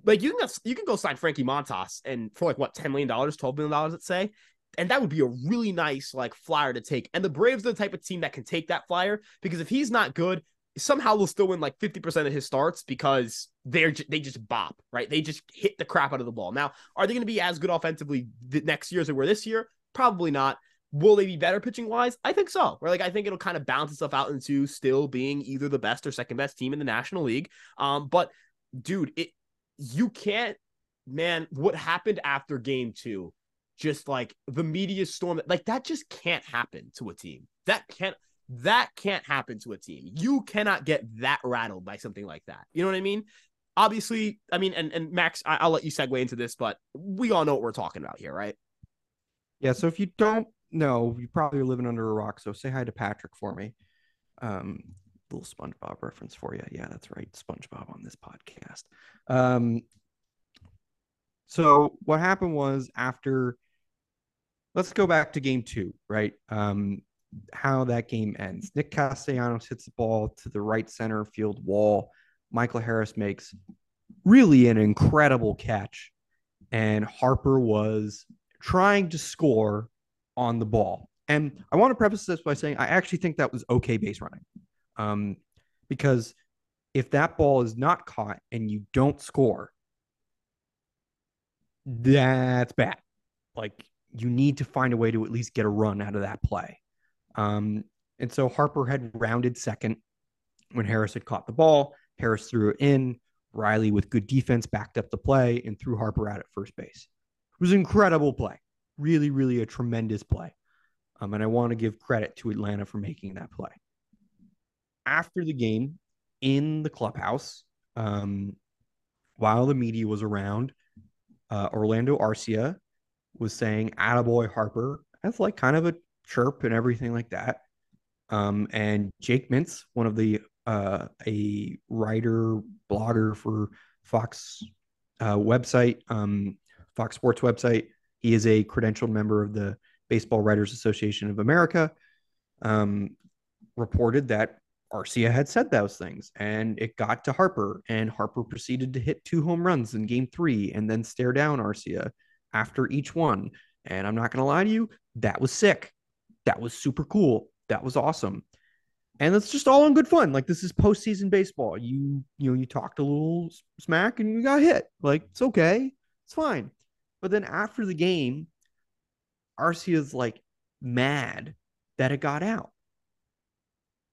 Like you can you can go sign Frankie Montas and for like what ten million dollars, twelve million dollars, let's say, and that would be a really nice like flyer to take. And the Braves are the type of team that can take that flyer because if he's not good, somehow they'll still win like 50% of his starts because they're they just bop, right? They just hit the crap out of the ball. Now, are they going to be as good offensively the next year as they were this year? Probably not. Will they be better pitching wise? I think so. Where like I think it'll kind of balance itself out into still being either the best or second best team in the National League. Um, but dude, it you can't, man. What happened after Game Two? just like the media storm like that just can't happen to a team that can't that can't happen to a team you cannot get that rattled by something like that you know what i mean obviously i mean and, and max I, i'll let you segue into this but we all know what we're talking about here right yeah so if you don't know you probably are living under a rock so say hi to patrick for me um little spongebob reference for you yeah that's right spongebob on this podcast um so what happened was after let's go back to game two, right? Um, how that game ends. Nick Castellanos hits the ball to the right center field wall. Michael Harris makes really an incredible catch. And Harper was trying to score on the ball. And I want to preface this by saying I actually think that was okay base running. Um, because if that ball is not caught and you don't score, that's bad. Like you need to find a way to at least get a run out of that play. Um, and so Harper had rounded second when Harris had caught the ball. Harris threw it in. Riley, with good defense, backed up the play and threw Harper out at first base. It was an incredible play. Really, really a tremendous play. Um, and I want to give credit to Atlanta for making that play. After the game in the clubhouse, um, while the media was around, uh, Orlando Arcia was saying "Attaboy Harper" as like kind of a chirp and everything like that. Um, and Jake Mintz, one of the uh, a writer blogger for Fox uh, website, um, Fox Sports website. He is a credentialed member of the Baseball Writers Association of America. Um, reported that Arcia had said those things, and it got to Harper, and Harper proceeded to hit two home runs in Game Three, and then stare down Arcia after each one. And I'm not going to lie to you, that was sick. That was super cool. That was awesome. And it's just all in good fun. Like this is postseason baseball. You you know you talked a little smack and you got hit. Like it's okay. It's fine. But then after the game, Arcia's like mad that it got out.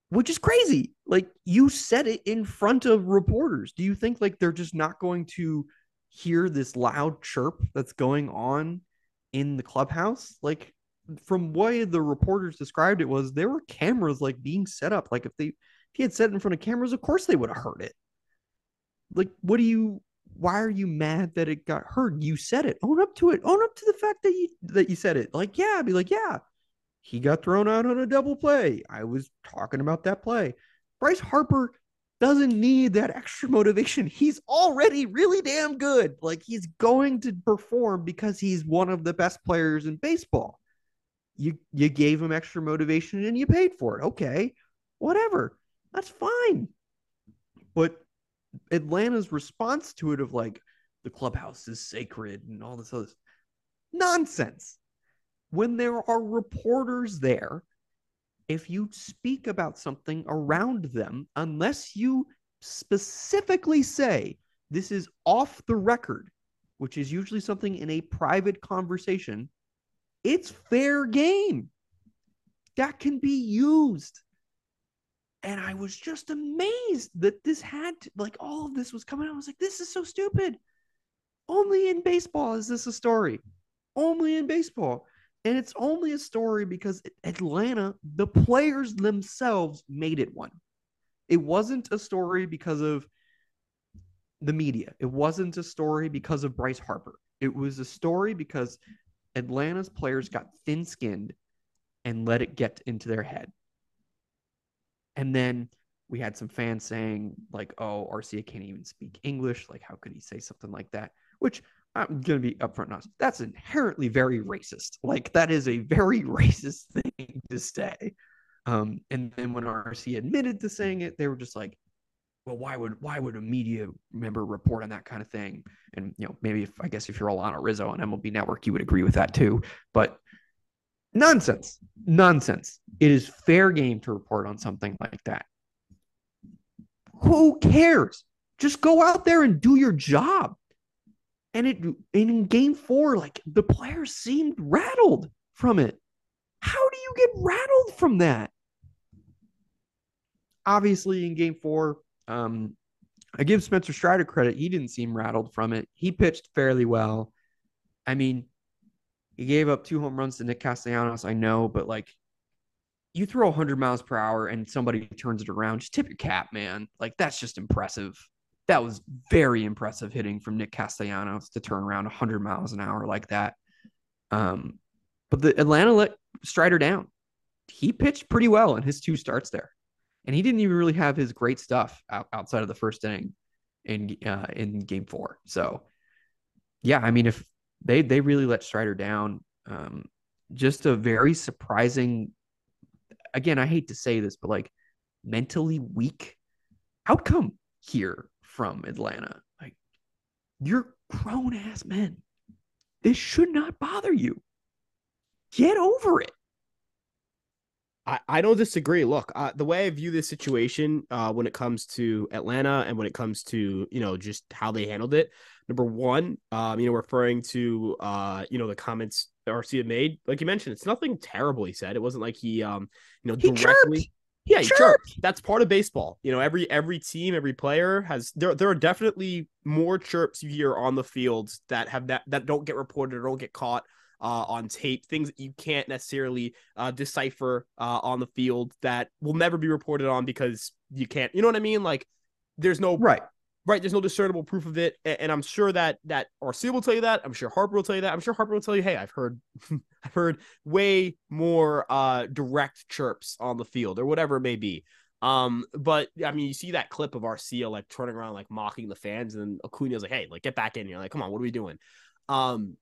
Which is crazy. Like you said it in front of reporters. Do you think like they're just not going to hear this loud chirp that's going on in the clubhouse? Like from way the reporters described it was there were cameras like being set up. Like if they if he had said it in front of cameras, of course they would have heard it. Like, what do you why are you mad that it got heard? You said it. Own up to it. Own up to the fact that you that you said it. Like, yeah, be like, yeah, he got thrown out on a double play. I was talking about that play. Bryce Harper doesn't need that extra motivation. He's already really damn good. Like he's going to perform because he's one of the best players in baseball you you gave him extra motivation and you paid for it. Okay, whatever, that's fine. But Atlanta's response to it of like the clubhouse is sacred and all this other nonsense. When there are reporters there, if you speak about something around them, unless you specifically say this is off the record, which is usually something in a private conversation, it's fair game that can be used. And I was just amazed that this had to, like all of this was coming out. I was like, this is so stupid. Only in baseball is this a story. Only in baseball. And it's only a story because Atlanta, the players themselves made it one. It wasn't a story because of the media. It wasn't a story because of Bryce Harper. It was a story because Atlanta's players got thin skinned and let it get into their head. And then we had some fans saying, like, oh, Arcia can't even speak English. Like, how could he say something like that? Which I'm going to be upfront on. That's inherently very racist. Like, that is a very racist thing to say. Um, and then when Arcia admitted to saying it, they were just like, well, why would why would a media member report on that kind of thing? And you know, maybe if I guess if you're Alanna Rizzo on MLB Network, you would agree with that too. But nonsense, nonsense. It is fair game to report on something like that. Who cares? Just go out there and do your job. And it in game four, like the players seemed rattled from it. How do you get rattled from that? Obviously, in game four, um, I give Spencer Strider credit. He didn't seem rattled from it. He pitched fairly well. I mean, he gave up two home runs to Nick Castellanos, I know, but like you throw 100 miles per hour and somebody turns it around, just tip your cap, man. Like that's just impressive. That was very impressive hitting from Nick Castellanos to turn around 100 miles an hour like that. Um, but the Atlanta let Strider down. He pitched pretty well in his two starts there and he didn't even really have his great stuff out, outside of the first inning in uh, in game four. So, yeah, I mean, if they they really let Strider down, um, just a very surprising again, I hate to say this, but like mentally weak outcome here from Atlanta. Like you're grown ass men. This should not bother you. Get over it. I, I don't disagree. Look, uh, the way I view this situation uh, when it comes to Atlanta and when it comes to, you know, just how they handled it. Number one, um, you know, referring to, uh, you know, the comments Arcia made, like you mentioned, it's nothing terrible he said. It wasn't like he, um, you know, He directly. chirped. Yeah, he Chirped. chirped. That's part of baseball. You know, every every team, every player has there. There are definitely more chirps you hear on the fields that have that that don't get reported or don't get caught uh, on tape. Things that you can't necessarily uh, decipher uh, on the field that will never be reported on because you can't. You know what I mean? Like, there's no Right. Right there's no discernible proof of it and, i'm sure that that Arcia will tell you that i'm sure harper will tell you that i'm sure harper will tell you hey i've heard i've heard way more uh direct chirps on the field or whatever it may be. Um but i mean you see that clip of Arcia like turning around like mocking the fans and acuna's like hey like get back in here like come on what are we doing? Um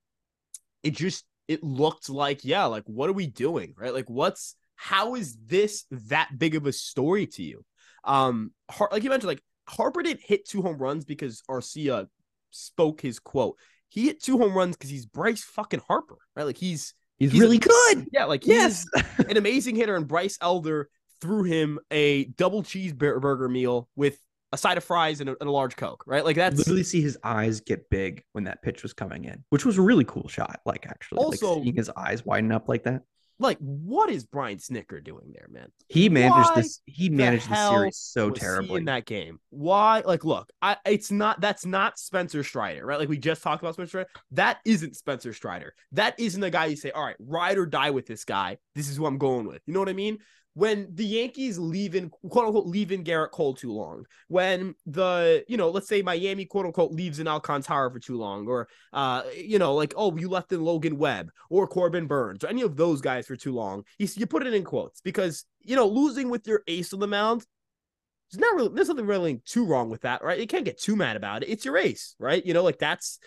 it just it looked like yeah like what are we doing right? Like what's how is this that big of a story to you? Um Har- like you mentioned like Harper didn't hit two home runs because Arcia spoke his quote. He hit two home runs because he's Bryce fucking Harper, right? Like he's He's, He's a- really good. yeah, like Yes. he's an amazing hitter, and Bryce Elder threw him a double cheeseburger meal with a side of fries and a, and a large Coke, right? Like that's literally see his eyes get big when that pitch was coming in, which was a really cool shot. Like actually, Also- like seeing his eyes widen up like that. Like what is Brian Snitker doing there, man? He managed Why this. He managed the hell series so terribly. in that game. Why? Like, look, I it's not that's not Spencer Strider, right? Like we just talked about Spencer Strider. That isn't Spencer Strider. That isn't the guy you say, all right, ride or die with this guy. This is who I'm going with. You know what I mean? When the Yankees leave in quote unquote leave in Gerrit Cole too long, when the you know let's say Miami quote unquote leaves in Alcantara for too long, or uh you know like oh you left in Logan Webb or Corbin Burnes or any of those guys for too long, you you put it in quotes because you know losing with your ace on the mound there's not really there's nothing really too wrong with that, right? You can't get too mad about it. It's your ace, right? You know, like that's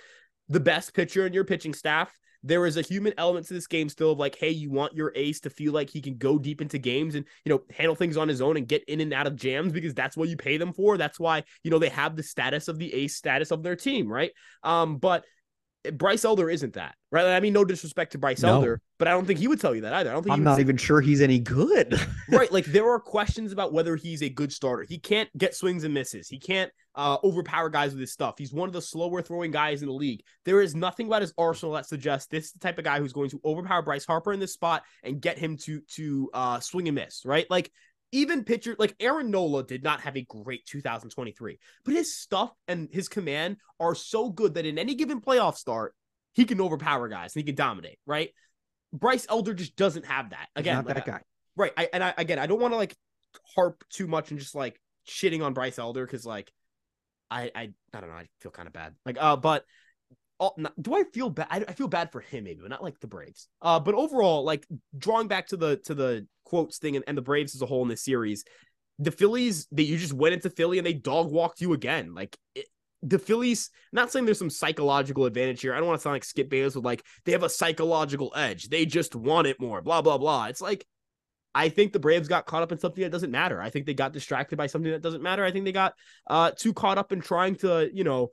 the best pitcher in your pitching staff. There is a human element to this game still of like, hey, you want your ace to feel like he can go deep into games and you know handle things on his own and get in and out of jams because that's what you pay them for. That's why you know they have the status of the ace status of their team, right? Um, but Bryce Elder isn't that, right? I mean, no disrespect to Bryce No. Elder, but I don't think he would tell you that either. I don't think I'm not even sure he's any good. right like there are questions about whether he's a good starter he can't get swings and misses he can't uh overpower guys with his stuff he's one of the slower throwing guys in the league there is nothing about his arsenal that suggests this is the type of guy who's going to overpower bryce harper in this spot and get him to to uh swing and miss right like even pitcher like Aaron Nola did not have a great 2023, but his stuff and his command are so good that in any given playoff start, he can overpower guys and he can dominate, right? Bryce Elder just doesn't have that. Again, not like, that guy. Right. I and I again I don't want to like harp too much and just like shitting on Bryce Elder because like I I I don't know, I feel kind of bad. Like uh but all, not, do I feel bad? I, I feel bad for him maybe, but not like the Braves. Uh but overall, like drawing back to the to the quotes thing and, and the Braves as a whole in this series, the Phillies that you just went into Philly and they dog walked you again. Like it, the Phillies, not saying there's some psychological advantage here. I don't want to sound like Skip Bayless with like they have a psychological edge. They just want it more. Blah blah blah. It's like I think the Braves got caught up in something that doesn't matter. I think they got distracted by something that doesn't matter. I think they got uh too caught up in trying to, you know,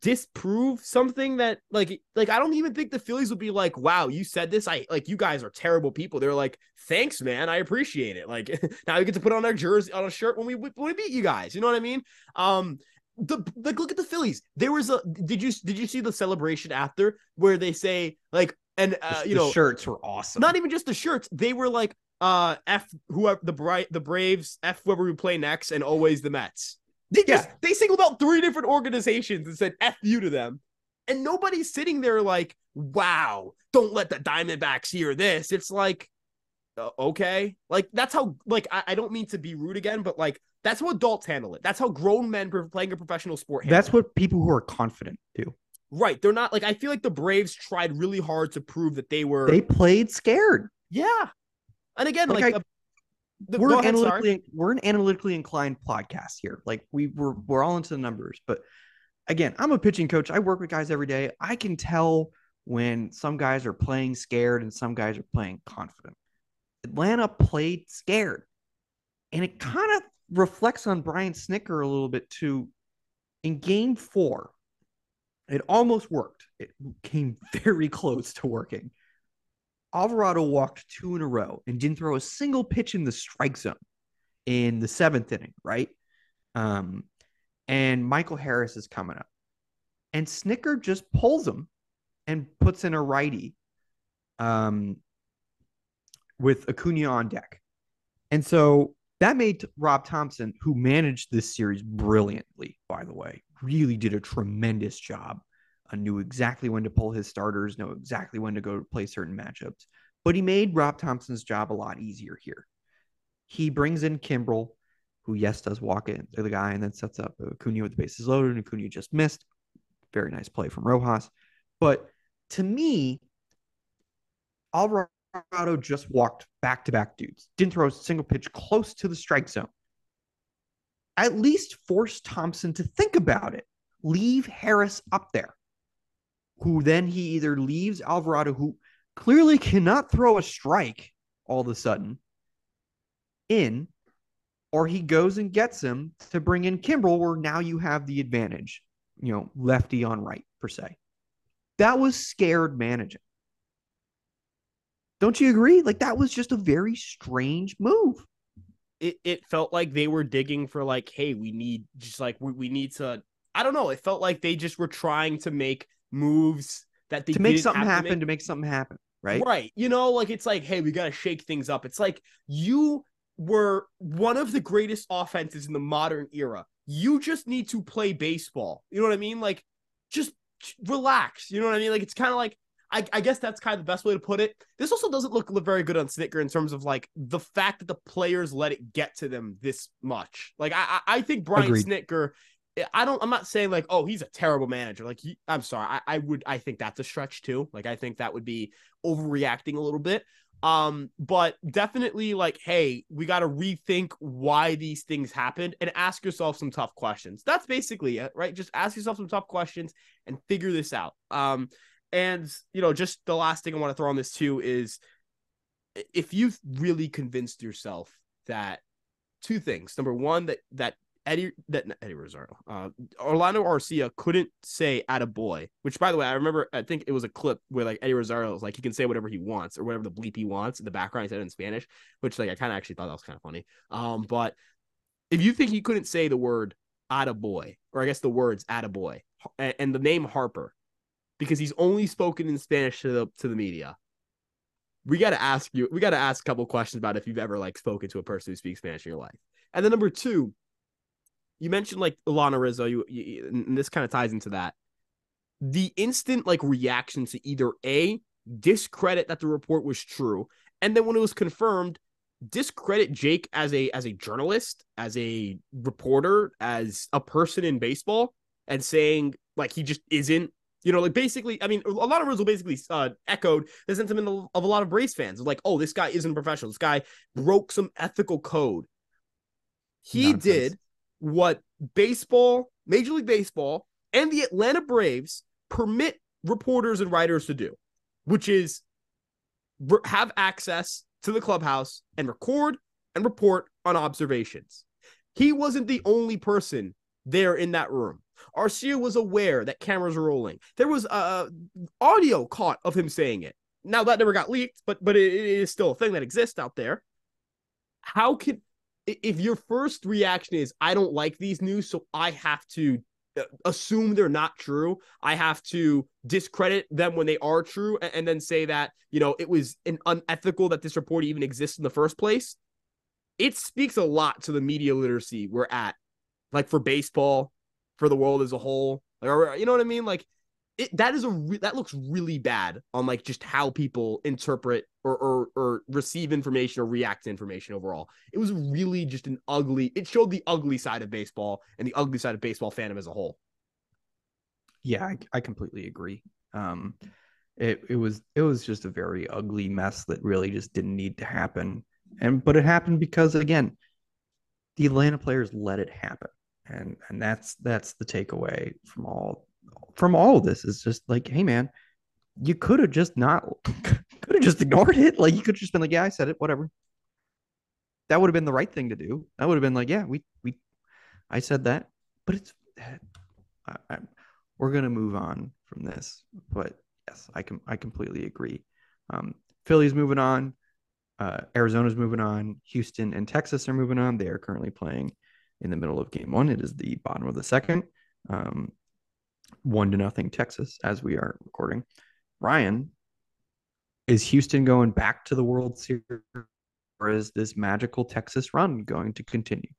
disprove something that like like I don't even think the Phillies would be like, "Wow, you said this. I like you guys are terrible people." They're like, "Thanks, man. I appreciate it." Like now we get to put on our jersey on a shirt when we when we beat you guys. You know what I mean? Um the like look at the Phillies. There was a did you did you see the celebration after where they say like and uh, you the know shirts were awesome. not even just the shirts. They were like uh F whoever the bright the Braves, F whoever we play next, and always the Mets. They just Yeah. they singled out three different organizations and said F you to them. And nobody's sitting there like, wow, don't let the Diamondbacks hear this. It's like, uh, okay. Like that's how like I, I don't mean to be rude again, but like that's how adults handle it. That's how grown men playing a professional sport handle That's it. what people who are confident do. right. They're not like I feel like the Braves tried really hard to prove that they were They played scared. yeah. And again, Like, like, I- the- the- we're ahead, sorry. analytically we're an analytically inclined podcast here. Like we we're we're all into the numbers, but again, I'm a pitching coach. I work with guys every day. I can tell when some guys are playing scared and some guys are playing confident. Atlanta played scared. And it hmm. kind of reflects on Brian Snitker a little bit too. In game four, it almost worked. It came very close to working. Alvarado walked two in a row and didn't throw a single pitch in the strike zone in the seventh inning, right? Um, and Michael Harris is coming up. And Snitker just pulls him and puts in a righty um, with Acuna on deck. And so that made Rob Thomson, who managed this series brilliantly, by the way, really did a tremendous job. Knew exactly when to pull his starters, know exactly when to go play certain matchups. But he made Rob Thomson's job a lot easier here. He brings in Kimbrel, who, yes, does walk in to the guy and then sets up Acuna with the bases loaded. And Acuna just missed. Very nice play from Rojas. But to me, Alvarado just walked back to back dudes, didn't throw a single pitch close to the strike zone. At least force Thompson to think about it. Leave Harris up there, who then he either leaves Alvarado, who clearly cannot throw a strike all of a sudden, in, or he goes and gets him to bring in Kimbrel, where now you have the advantage, you know, lefty on right, per se. That was scared managing. Don't you agree? Like that was just a very strange move. It it felt like they were digging for like, hey, we need just like we, we need to. I don't know. It felt like they just were trying to make moves that they to make something happen to make. to make something happen, right? Right. You know, like it's like, hey, we got to shake things up. It's like you were one of the greatest offenses in the modern era. You just need to play baseball. You know what I mean? Like, just relax. You know what I mean? Like, it's kind of like I, I, guess that's kind of the best way to put it. This also doesn't look, very good on Snitker in terms of like the fact that the players let it get to them this much. Like I, I think Brian Agreed. Snitker, I don't, I'm not saying like, oh, he's a terrible manager. Like, he, I'm sorry, I, I would, I think that's a stretch too. Like, I think that would be overreacting a little bit. Um, but definitely like, hey, we got to rethink why these things happened and ask yourself some tough questions. That's basically it, right? Just ask yourself some tough questions and figure this out. Um, and you know, just the last thing I want to throw on this too is if you've really convinced yourself that two things. Number one, that that Eddie that Eddie Rosario, uh, Orlando Arcia couldn't say "at a boy," which by the way, I remember. I think it was a clip where like Eddie Rosario was like he can say whatever he wants or whatever the bleep he wants in the background. He said in Spanish, which like I kind of actually thought that was kind of funny. Um, but if you think he couldn't say the word "at a boy," or I guess the words "at a boy," and, and the name Harper, because he's only spoken in Spanish to the to the media. We got to ask you. We got to ask a couple questions about if you've ever like spoken to a person who speaks Spanish in your life. And then number two, you mentioned like Alanna Rizzo. You, you and this kind of ties into that. The instant like reaction to either a discredit that the report was true, and then when it was confirmed, discredit Jake as a as a journalist, as a reporter, as a person in baseball, and saying like he just isn't you know, like basically, I mean, a lot of Rizzo basically uh, echoed the sentiment of a lot of Braves fans. Like, oh, this guy isn't professional. This guy broke some ethical code. He Nonsense. did what baseball, Major League Baseball, and the Atlanta Braves permit reporters and writers to do, which is have access to the clubhouse and record and report on observations. He wasn't the only person there in that room. Arcia was aware that cameras were rolling. There was uh, audio caught of him saying it. Now that never got leaked, but but it, it is still a thing that exists out there. How can if your first reaction is I don't like these news, so I have to uh, assume they're not true. I have to discredit them when they are true, and, and then say that you know it was an unethical that this report even exists in the first place. It speaks a lot to the media literacy we're at, like for baseball, for the world as a whole. Or you know what I mean? Like it, that is a re- that looks really bad on like just how people interpret or, or or receive information or react to information overall. It was really just an ugly. It showed the ugly side of baseball and the ugly side of baseball fandom as a whole. Yeah, I, I completely agree. Um, it it was it was just a very ugly mess that really just didn't need to happen. And but it happened because again, the Atlanta players let it happen and and that's that's the takeaway from all from all of this is just like hey man you could have just not could have just ignored it. Like you could just been like, yeah, I said it, whatever. That would have been the right thing to do. That would have been like, yeah, we we, I said that, but it's, I, I, we're gonna move on from this. But yes, I can I completely agree. Um, Philly's moving on. Uh, Arizona's moving on. Houston and Texas are moving on. They are currently playing in the middle of game one. It is the bottom of the second. Um, one to nothing Texas as we are recording. Ryan, is Houston going back to the World Series or is this magical Texas run going to continue?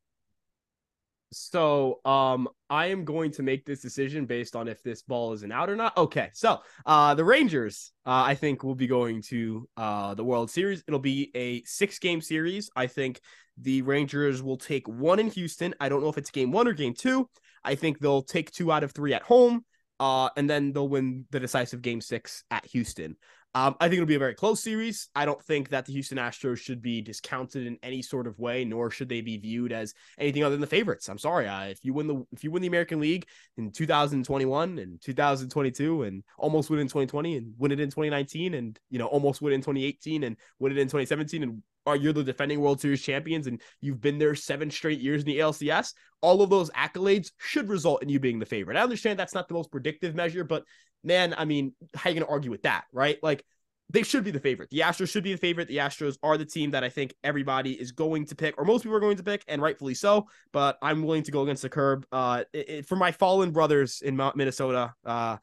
So, um, I am going to make this decision based on if this ball is an out or not. Okay, so uh, the Rangers, uh, I think, will be going to uh, the World Series. It'll be a six game series. I think the Rangers will take one in Houston. I don't know if it's game one or game two. I think they'll take two out of three at home, uh, and then they'll win the decisive game six at Houston. Um, I think it'll be a very close series. I don't think that the Houston Astros should be discounted in any sort of way, nor should they be viewed as anything other than the favorites. I'm sorry, uh, if you win the if you win the American League in 2021 and 2022 and almost win in 2020 and win it in 2019 and you know almost win in 2018 and win it in 2017 and are you're the defending World Series champions and you've been there seven straight years in the ALCS, all of those accolades should result in you being the favorite. I understand that's not the most predictive measure, but man, I mean, how are you going to argue with that, right? Like, they should be the favorite. The Astros should be the favorite. The Astros are the team that I think everybody is going to pick, or most people are going to pick, and rightfully so. But I'm willing to go against the curb. Uh, it, it, for my fallen brothers in Minnesota, uh,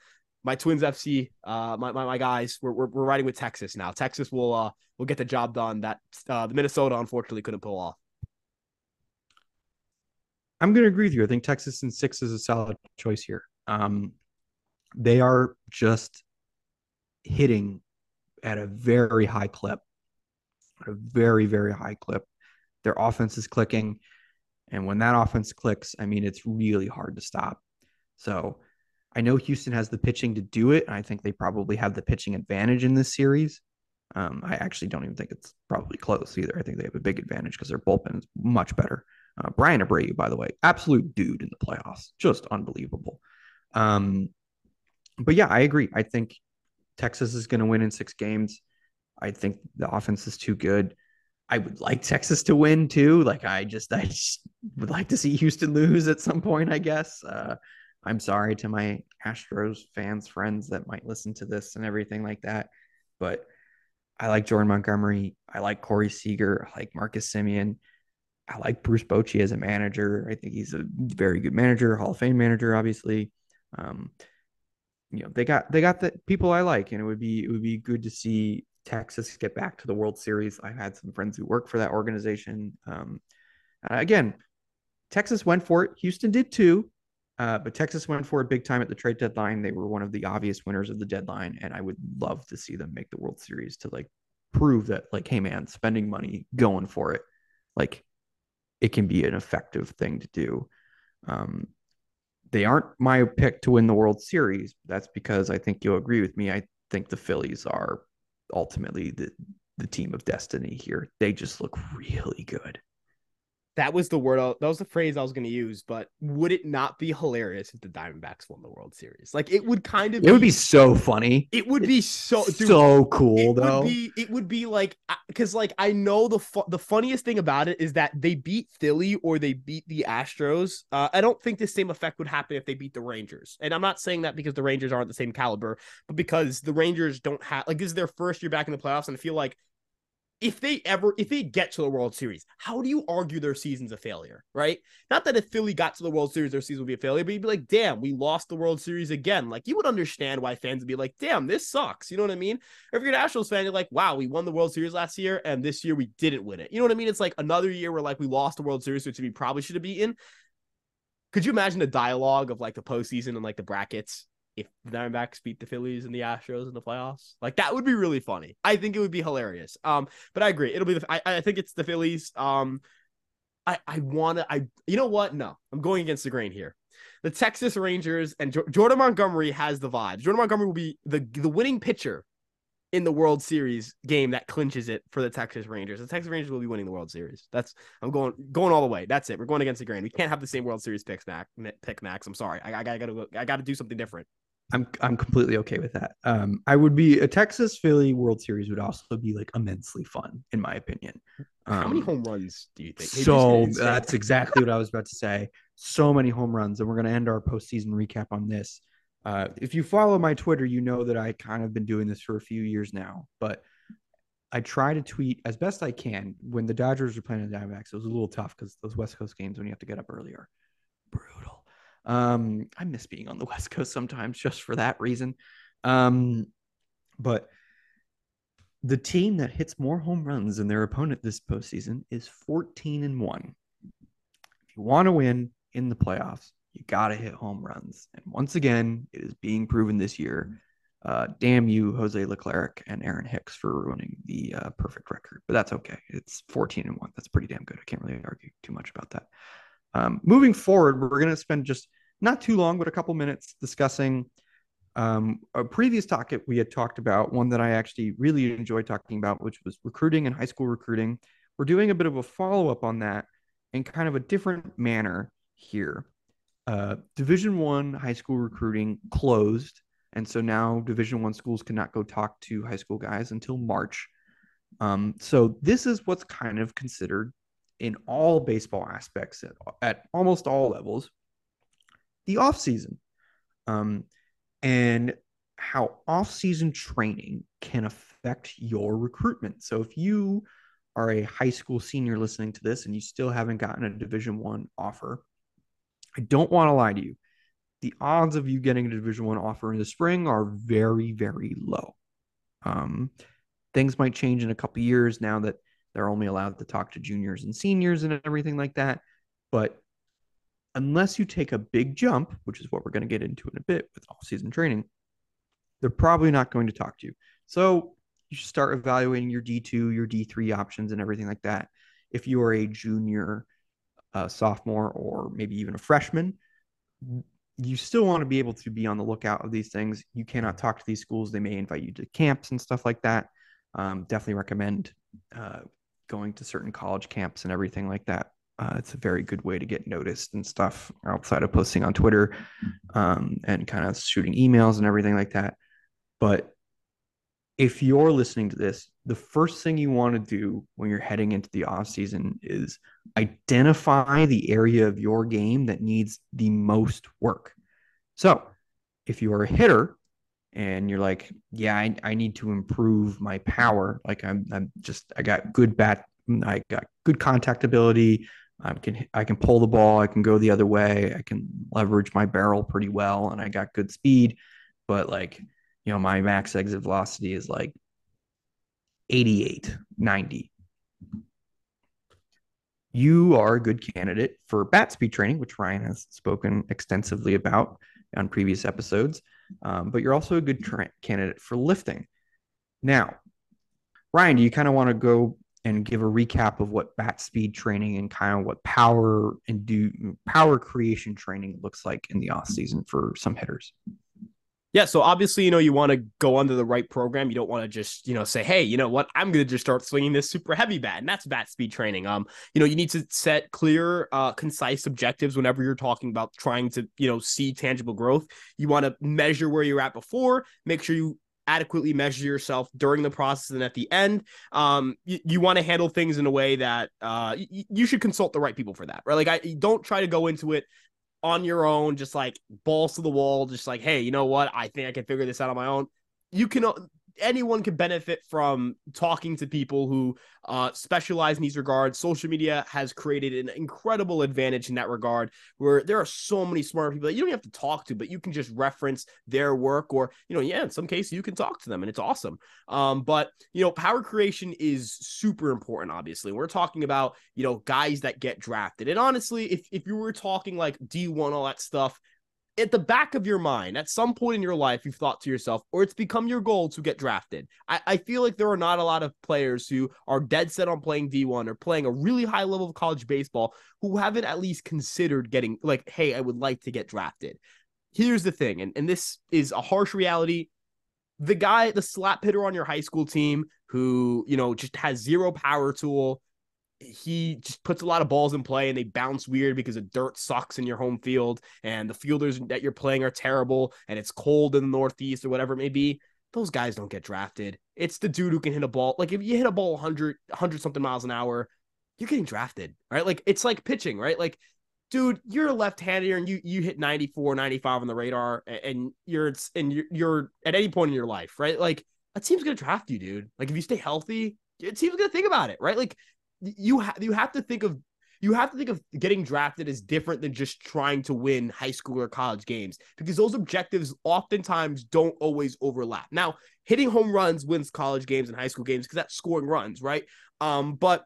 my Twins FC, uh, my, my, my guys, we're, we're, we're riding with Texas now. Texas will uh will get the job done that uh, the Minnesota unfortunately couldn't pull off. I'm going to agree with you. I think Texas and six is a solid choice here. Um, they are just hitting at a very high clip, a very, very high clip. Their offense is clicking. And when that offense clicks, I mean, it's really hard to stop. So I know Houston has the pitching to do it. I think they probably have the pitching advantage in this series. Um, I actually don't even think it's probably close either. I think they have a big advantage because their bullpen is much better. Uh, Bryan Abreu, by the way, absolute dude in the playoffs, just unbelievable. Um, but yeah, I agree. I think Texas is going to win in six games. I think the offense is too good. I would like Texas to win too. Like I just, I just would like to see Houston lose at some point. I guess. Uh, I'm sorry to my Astros fans, friends that might listen to this and everything like that, but I like Jordan Montgomery. I like Corey Seager. I like Marcus Semien. I like Bruce Bochy as a manager. I think he's a very good manager, Hall of Fame manager, obviously. Um, you know they got they got the people I like, and it would be it would be good to see Texas get back to the World Series. I've had some friends who work for that organization. Um, again, Texas went for it. Houston did too, uh, but Texas went for it big time at the trade deadline. They were one of the obvious winners of the deadline, and I would love to see them make the World Series to like prove that like, hey man, spending money, going for it, like it can be an effective thing to do. Um, they aren't my pick to win the World Series. That's because I think you'll agree with me. I think the Phillies are ultimately the the team of destiny here. They just look really good that was the word that was the phrase I was going to use. But would it not be hilarious if the Diamondbacks won the World Series? Like it would kind of. It be, would be so funny. It would be so dude, so cool it though. Would be, it would be like because like I know the fu- the funniest thing about it is that they beat Philly or they beat the Astros. Uh, I don't think the same effect would happen if they beat the Rangers. And I'm not saying that because the Rangers aren't the same caliber, but because the Rangers don't have like this is their first year back in the playoffs, and I feel like if they ever if they get to the World Series, how do you argue their season's a failure, right? Not that if Philly got to the World Series, their season would be a failure, but you'd be like, damn, we lost the World Series again. Like you would understand why fans would be like, damn, this sucks. You know what I mean? Or if you're an Nationals fan, you're like, wow, we won the World Series last year, and this year we didn't win it. You know what I mean? It's like another year where like we lost the World Series, which we probably should have beaten. Could you imagine the dialogue of like the postseason and like the brackets if the Diamondbacks beat the Phillies and the Astros in the playoffs. Like that would be really funny. I think it would be hilarious. Um, but I agree. It'll be the I, I think it's the Phillies. Um, I I want to I you know what? No, I'm going against the grain here. The Texas Rangers and jo- Jordan Montgomery has the vibes. Jordan Montgomery will be the the winning pitcher in the World Series game that clinches it for the Texas Rangers. The Texas Rangers will be winning the World Series. That's I'm going going all the way. That's it. We're going against the grain. We can't have the same World Series picks, Mac. Pick Max. I'm sorry. I, I gotta gotta I gotta do something different. I'm I'm completely okay with that. Um, I would be a Texas Philly World Series would also be like immensely fun, in my opinion. Um, How many um, home runs do you think? So that's exactly what I was about to say. So many home runs, and we're gonna end our postseason recap on this. Uh, if you follow my Twitter, you know that I kind of been doing this for a few years now, but I try to tweet as best I can. When the Dodgers were playing the Diamondbacks, it was a little tough because those West Coast games when you have to get up earlier. Um, I miss being on the West Coast sometimes just for that reason. Um, but the team that hits more home runs than their opponent this postseason is 14 and 1. If you want to win in the playoffs, you got to hit home runs. And once again, it is being proven this year. Uh, damn you, Jose Leclerc and Aaron Hicks, for ruining the uh, perfect record. But that's okay. It's 14 and 1. That's pretty damn good. I can't really argue too much about that. Um, moving forward, we're going to spend just not too long, but a couple minutes discussing um, a previous topic we had talked about, one that I actually really enjoyed talking about, which was recruiting and high school recruiting. We're doing a bit of a follow up on that in kind of a different manner here. Uh, Division One high school recruiting closed, and so now Division One schools cannot go talk to high school guys until March. Um, so this is what's kind of considered in all baseball aspects at, at almost all levels the off season um, and how off season training can affect your recruitment. So if you are a high school senior listening to this and you still haven't gotten a division one offer i don't want to lie to you. The odds of you getting a division one offer in the spring are very very low. Um, things might change in a couple years now that they're only allowed to talk to juniors and seniors and everything like that but unless you take a big jump, which is what we're going to get into in a bit with all season training, they're probably not going to talk to you. So you should start evaluating your D2, your D3 options, and everything like that. If you are a junior, uh, sophomore, or maybe even a freshman, you still want to be able to be on the lookout of these things. You cannot talk to these schools. They may invite you to camps and stuff like that. Um, definitely recommend uh, going to certain college camps and everything like that uh, it's a very good way to get noticed and stuff outside of posting on Twitter um, and kind of shooting emails and everything like that. But if you're listening to this, the first thing you want to do when you're heading into the off season is identify the area of your game that needs the most work. So if you are a hitter and you're like, yeah, I, I need to improve my power. Like I'm, I'm just, I got good bat, I got good contact ability. I can I can pull the ball, I can go the other way, I can leverage my barrel pretty well, and I got good speed. But like, you know, my max exit velocity is like 88, 90. You are a good candidate for bat speed training, which Ryan has spoken extensively about on previous episodes. Um, but you're also a good tra- candidate for lifting. Now, Ryan, do you kind of want to go and give a recap of what bat speed training and kind of what power and do power creation training looks like in the off season for some hitters. Yeah, so obviously, you know, you want to go under the right program. You don't want to just, you know, say, "Hey, you know what? I'm going to just start swinging this super heavy bat," and that's bat speed training. Um, you know, you need to set clear, uh, concise objectives whenever you're talking about trying to, you know, see tangible growth. You want to measure where you're at before. Make sure you adequately measure yourself during the process and at the end. Um, you, you want to handle things in a way that uh, y- you should consult the right people for that, right? Like, I don't try to go into it on your own, just like balls to the wall, just like, hey, you know what? I think I can figure this out on my own. You can uh, anyone can benefit from talking to people who uh, specialize in these regards. Social media has created an incredible advantage in that regard, where there are so many smart people that you don't have to talk to, but you can just reference their work, or you know, yeah, in some cases you can talk to them, and it's awesome. Um, but you know, power creation is super important. Obviously, we're talking about you know guys that get drafted, and honestly, if if you were talking like D one, all that stuff, at the back of your mind, at some point in your life, you've thought to yourself, or it's become your goal to get drafted. I, I, feel like there are not a lot of players who are dead set on playing D1 or playing a really high level of college baseball who haven't at least considered getting, like, hey, I would like to get drafted. Here's the thing, and, and this is a harsh reality. The guy, the slap hitter on your high school team who, you know, just has zero power tool, he just puts a lot of balls in play and they bounce weird because the dirt sucks in your home field and the fielders that you're playing are terrible and it's cold in the Northeast or whatever it may be. Those guys don't get drafted. It's the dude who can hit a ball. Like if you hit a ball 100, 100 something miles an hour, you're getting drafted, right? Like it's like pitching, right? Like, dude, you're a left-hander and you you hit 94, 95 on the radar and you're and you're, you're at any point in your life, right? Like a team's gonna draft you, dude. Like if you stay healthy, team's gonna think about it, right? Like you have you have to think of you have to think of getting drafted as different than just trying to win high school or college games because those objectives oftentimes don't always overlap. Now, hitting home runs wins college games and high school games because that's scoring runs, right? Um, but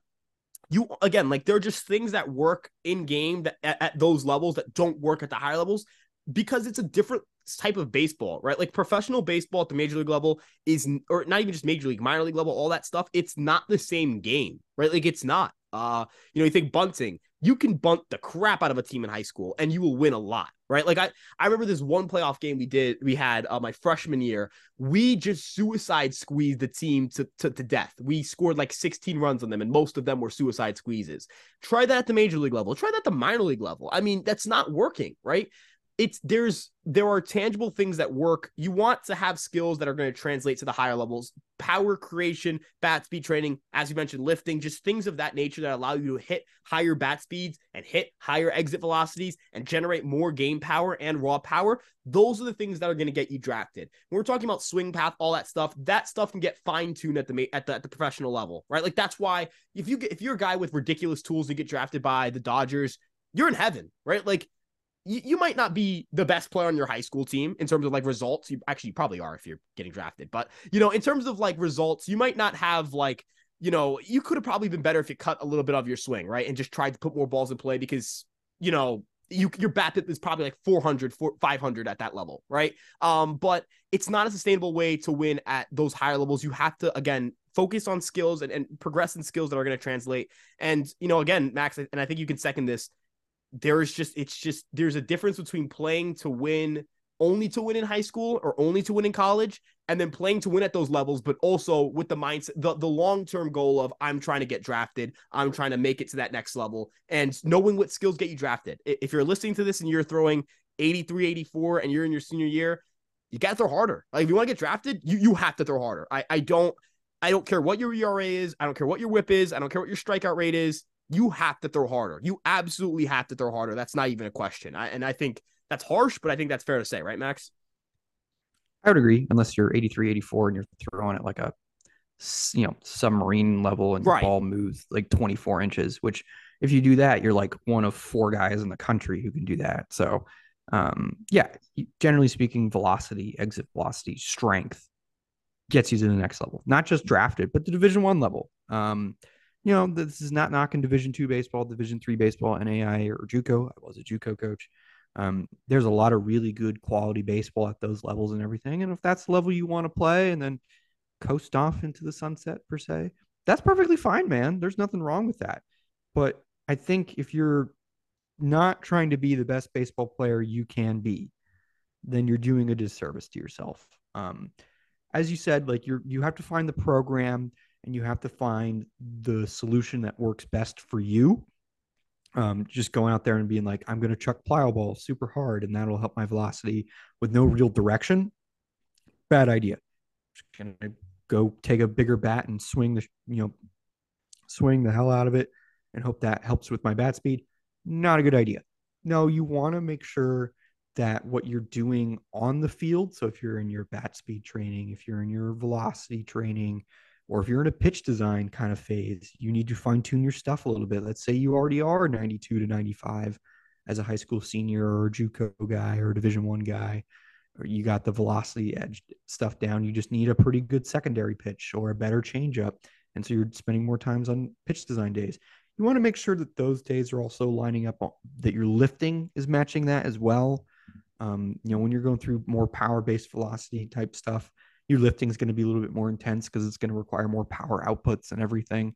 you again, like there are just things that work in game that at, at those levels that don't work at the higher levels because it's a different type of baseball, right? Like professional baseball at the major league level is, or not even just major league, minor league level, all that stuff. It's not the same game, right? Like it's not. Uh, you know, you think bunting, you can bunt the crap out of a team in high school and you will win a lot, right? Like I, I remember this one playoff game we did, we had uh, my freshman year. We just suicide squeezed the team to, to, to death. We scored like 16 runs on them, and most of them were suicide squeezes. Try that at the major league level. Try that at the minor league level. I mean, that's not working, right? It's there's there are tangible things that work. You want to have skills that are going to translate to the higher levels. Power creation, bat speed training, as you mentioned, lifting, just things of that nature that allow you to hit higher bat speeds and hit higher exit velocities and generate more game power and raw power. Those are the things that are going to get you drafted. When we're talking about swing path, all that stuff, that stuff can get fine tuned at the at the, at the professional level, right? Like that's why if you get if you're a guy with ridiculous tools you get drafted by the Dodgers, you're in heaven, right? Like you, you might not be the best player on your high school team in terms of like results. You actually probably are if you're getting drafted, but you know, in terms of like results, you might not have like, you know, you could have probably been better if you cut a little bit of your swing, right? And just tried to put more balls in play because, you know, you your bat is probably like 400 500 at that level right um but it's not a sustainable way to win at those higher levels you have to again focus on skills and, and progress in skills that are going to translate and you know again max and i think you can second this there is just it's just there's a difference between playing to win only to win in high school or only to win in college and then playing to win at those levels but also with the mindset the, the long-term goal of i'm trying to get drafted i'm trying to make it to that next level and knowing what skills get you drafted. If you're listening to this and you're throwing 83 84 and you're in your senior year you got to throw harder. Like if you want to get drafted you you have to throw harder. I i don't i don't care what your era is i don't care what your whip is i don't care what your strikeout rate is you have to throw harder. You absolutely have to throw harder. That's not even a question. I, and I think that's harsh, but I think that's fair to say, right, Max? I would agree, unless you're 83, 84 and you're throwing it like a you know submarine level and right. the ball moves like 24 inches. Which, if you do that, you're like one of four guys in the country who can do that. So, um, yeah, generally speaking, velocity, exit velocity, strength gets you to the next level. Not just drafted, but the Division One level. Um, you know, this is not knocking Division two baseball, Division three baseball, NAI or JUCO. I was a JUCO coach. Um, there's a lot of really good quality baseball at those levels and everything. And if that's the level you want to play and then coast off into the sunset per se, that's perfectly fine, man. There's nothing wrong with that. But I think if you're not trying to be the best baseball player you can be, then you're doing a disservice to yourself. Um, as you said, like you're you have to find the program and you have to find the solution that works best for you. Um, just going out there and being like, I'm going to chuck plyo ball super hard and that'll help my velocity with no real direction. Bad idea. Just gonna go take a bigger bat and swing the, you know, swing the hell out of it and hope that helps with my bat speed. Not a good idea. No, you want to make sure that what you're doing on the field. So if you're in your bat speed training, if you're in your velocity training, or if you're in a pitch design kind of phase, you need to fine tune your stuff a little bit. Let's say you already are 92 to 95 as a high school senior or JUCO guy or Division One guy, or you got the velocity edge stuff down. You just need a pretty good secondary pitch or a better changeup, and so you're spending more times on pitch design days. You want to make sure that those days are also lining up that your lifting is matching that as well. Um, you know, when you're going through more power based velocity type stuff, your lifting is going to be a little bit more intense because it's going to require more power outputs and everything.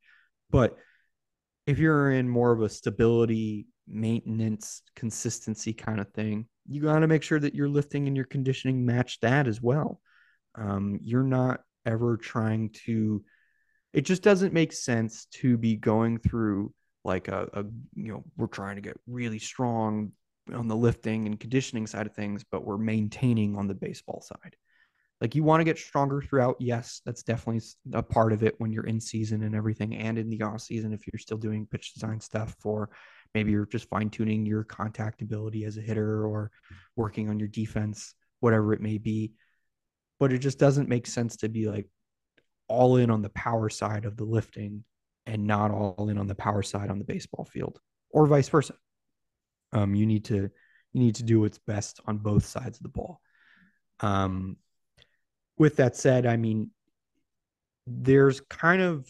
But if you're in more of a stability, maintenance, consistency kind of thing, you got to make sure that your lifting and your conditioning match that as well. Um, you're not ever trying to it just doesn't make sense to be going through like a, a you know we're trying to get really strong on the lifting and conditioning side of things but we're maintaining on the baseball side like you want to get stronger throughout yes that's definitely a part of it when you're in season and everything and in the off season if you're still doing pitch design stuff for maybe you're just fine tuning your contact ability as a hitter or working on your defense whatever it may be. But it just doesn't make sense to be like all in on the power side of the lifting and not all in on the power side on the baseball field or vice versa. Um, you need to you need to do what's best on both sides of the ball. Um, with that said, I mean, there's kind of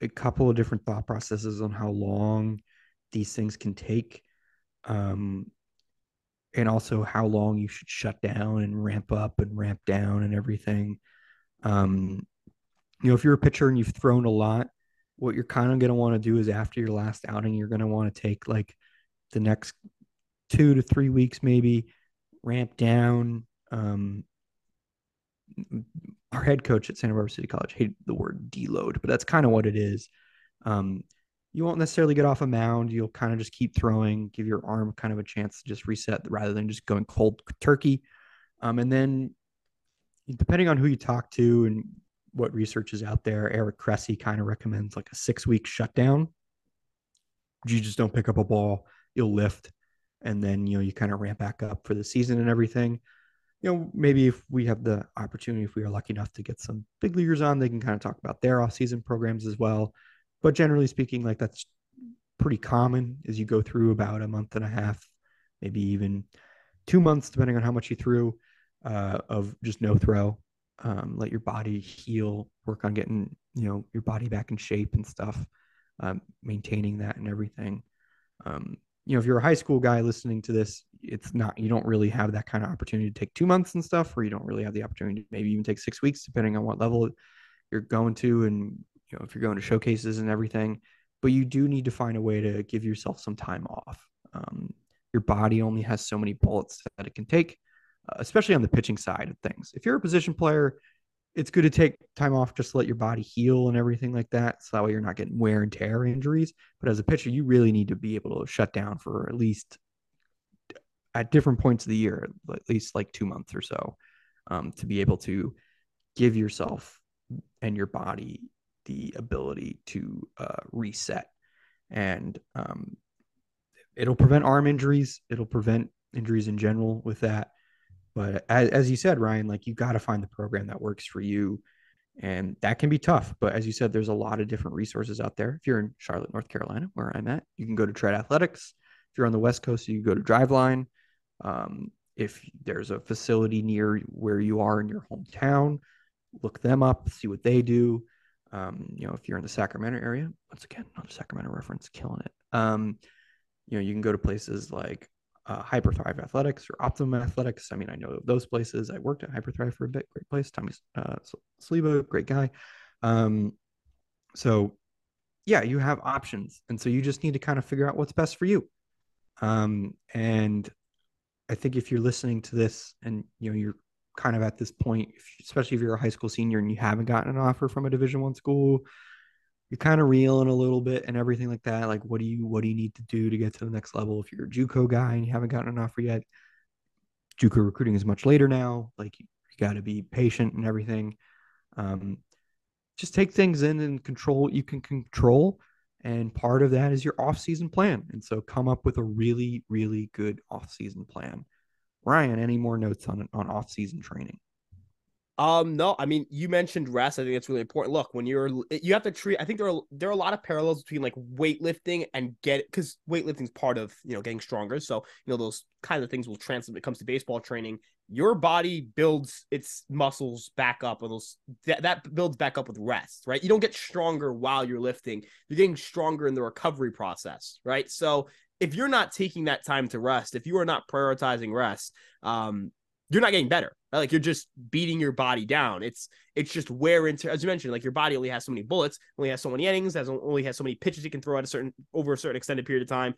a couple of different thought processes on how long these things can take. Um, and also how long you should shut down and ramp up and ramp down and everything. Um, you know, if you're a pitcher and you've thrown a lot, what you're kind of going to want to do is after your last outing, you're going to want to take like the next two to three weeks, maybe ramp down, um, our head coach at Santa Barbara City College hated the word deload, but that's kind of what it is. Um, you won't necessarily get off a mound. You'll kind of just keep throwing, give your arm kind of a chance to just reset rather than just going cold turkey. Um, and then, depending on who you talk to and what research is out there, Eric Cressey kind of recommends like a six week shutdown. You just don't pick up a ball, you'll lift, and then you know you kind of ramp back up for the season and everything you know, maybe if we have the opportunity, if we are lucky enough to get some big leaguers on, they can kind of talk about their off-season programs as well. But generally speaking, like that's pretty common as you go through about a month and a half, maybe even two months, depending on how much you threw, uh, of just no throw. Um, let your body heal, work on getting you know your body back in shape and stuff, um, maintaining that and everything. Um, you know, if you're a high school guy listening to this, it's not, you don't really have that kind of opportunity to take two months and stuff, or you don't really have the opportunity to maybe even take six weeks, depending on what level you're going to. And, you know, if you're going to showcases and everything, but you do need to find a way to give yourself some time off. Um, your body only has so many bullets that it can take, uh, especially on the pitching side of things. If you're a position player, it's good to take time off just to let your body heal and everything like that. So that way you're not getting wear and tear injuries. But as a pitcher, you really need to be able to shut down for at least at different points of the year, at least like two months or so, um, to be able to give yourself and your body the ability to uh, reset. And um, it'll prevent arm injuries. It'll prevent injuries in general with that. But as, as you said, Ryan, like you got to find the program that works for you. And that can be tough. But as you said, there's a lot of different resources out there. If you're in Charlotte, North Carolina, where I'm at, you can go to Tread Athletics. If you're on the West Coast, you can go to Driveline. Um, if there's a facility near where you are in your hometown, look them up, see what they do. Um, you know, if you're in the Sacramento area, once again, another Sacramento reference, killing it. Um, you know, you can go to places like uh, Hyperthrive Athletics or Optimum Athletics. I mean, I know those places. I worked at Hyperthrive for a bit. Great place. Tommy uh, Sliva, great guy. Um, so, yeah, you have options, and so you just need to kind of figure out what's best for you. Um, and I think if you're listening to this and you know you're kind of at this point, especially if you're a high school senior and you haven't gotten an offer from a Division One school, you're kind of reeling a little bit and everything like that. Like, what do you what do you need to do to get to the next level? If you're a JUCO guy and you haven't gotten an offer yet, JUCO recruiting is much later now. Like, you, you got to be patient and everything. Um, just take things in and control what you can control. And part of that is your off-season plan. And so come up with a really, really good off-season plan. Ryan, any more notes on on off-season training? Um, no, I mean, you mentioned rest. I think it's really important. Look, when you're, you have to treat. I think there are there are a lot of parallels between like weightlifting and get because weightlifting is part of you know getting stronger. So you know those kind of things will translate when it comes to baseball training. Your body builds its muscles back up, or those that, that builds back up with rest, right? You don't get stronger while you're lifting. You're getting stronger in the recovery process, right? So if you're not taking that time to rest, if you are not prioritizing rest, um, you're not getting better. Right? Like you're just beating your body down. It's it's just wear into as you mentioned, like your body only has so many bullets, only has so many innings, has only has so many pitches you can throw at a certain over a certain extended period of time.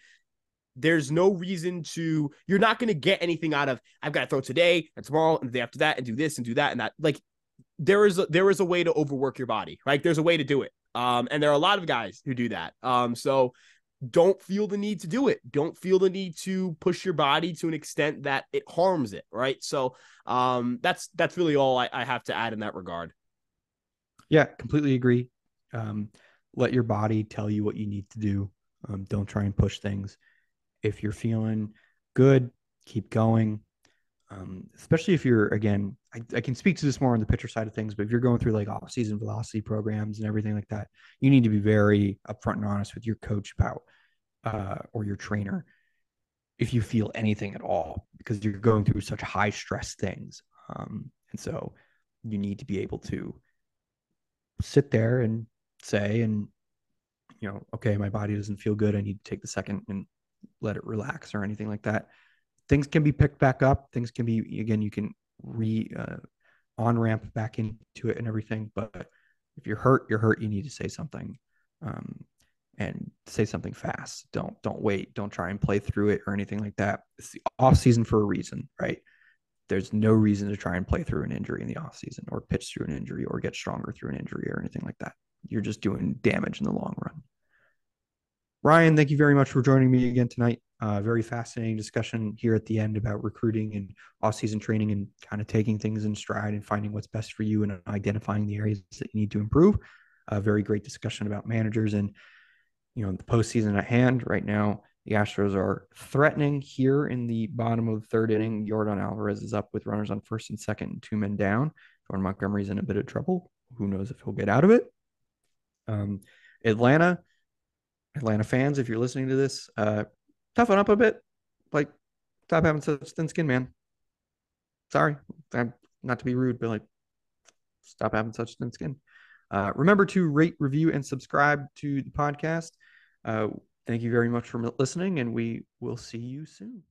There's no reason to you're not gonna get anything out of I've got to throw today and tomorrow and the day after that and do this and do that and that. Like there is a, there is a way to overwork your body, right? There's a way to do it. Um, and there are a lot of guys who do that. Um, so don't feel the need to do it. Don't feel the need to push your body to an extent that it harms it. Right. So um, that's that's really all I, I have to add in that regard. Yeah, completely agree. Um, let your body tell you what you need to do. Um, don't try and push things. If you're feeling good, keep going. Um, especially if you're again, I, I, can speak to this more on the pitcher side of things, but if you're going through like off-season velocity programs and everything like that, you need to be very upfront and honest with your coach about uh, or your trainer if you feel anything at all because you're going through such high stress things. Um, and so you need to be able to sit there and say and you know okay my body doesn't feel good i need to take the second and let it relax or anything like that things can be picked back up. Things can be again you can re uh, on ramp back into it and everything but if you're hurt you're hurt. You need to say something um, and say something fast. Don't don't wait. Don't try and play through it or anything like that. It's the off season for a reason right? There's no reason to try and play through an injury in the off season or pitch through an injury or get stronger through an injury or anything like that. You're just doing damage in the long run Ryan, thank you very much for joining me again tonight. Uh, very fascinating discussion here at the end about recruiting and off-season training and kind of taking things in stride and finding what's best for you and identifying the areas that you need to improve. A very great discussion about managers and you know the postseason at hand. Right now, the Astros are threatening here in the bottom of the third inning. Yordan Alvarez is up with runners on first and second, and two men down. Jordan Montgomery's in a bit of trouble. Who knows if he'll get out of it? Um, Atlanta Atlanta fans, if you're listening to this, uh, toughen up a bit. Like, stop having such thin skin, man. Sorry, I'm not to be rude, but like, stop having such thin skin. Uh, remember to rate, review, and subscribe to the podcast. Uh, thank you very much for listening, and we will see you soon.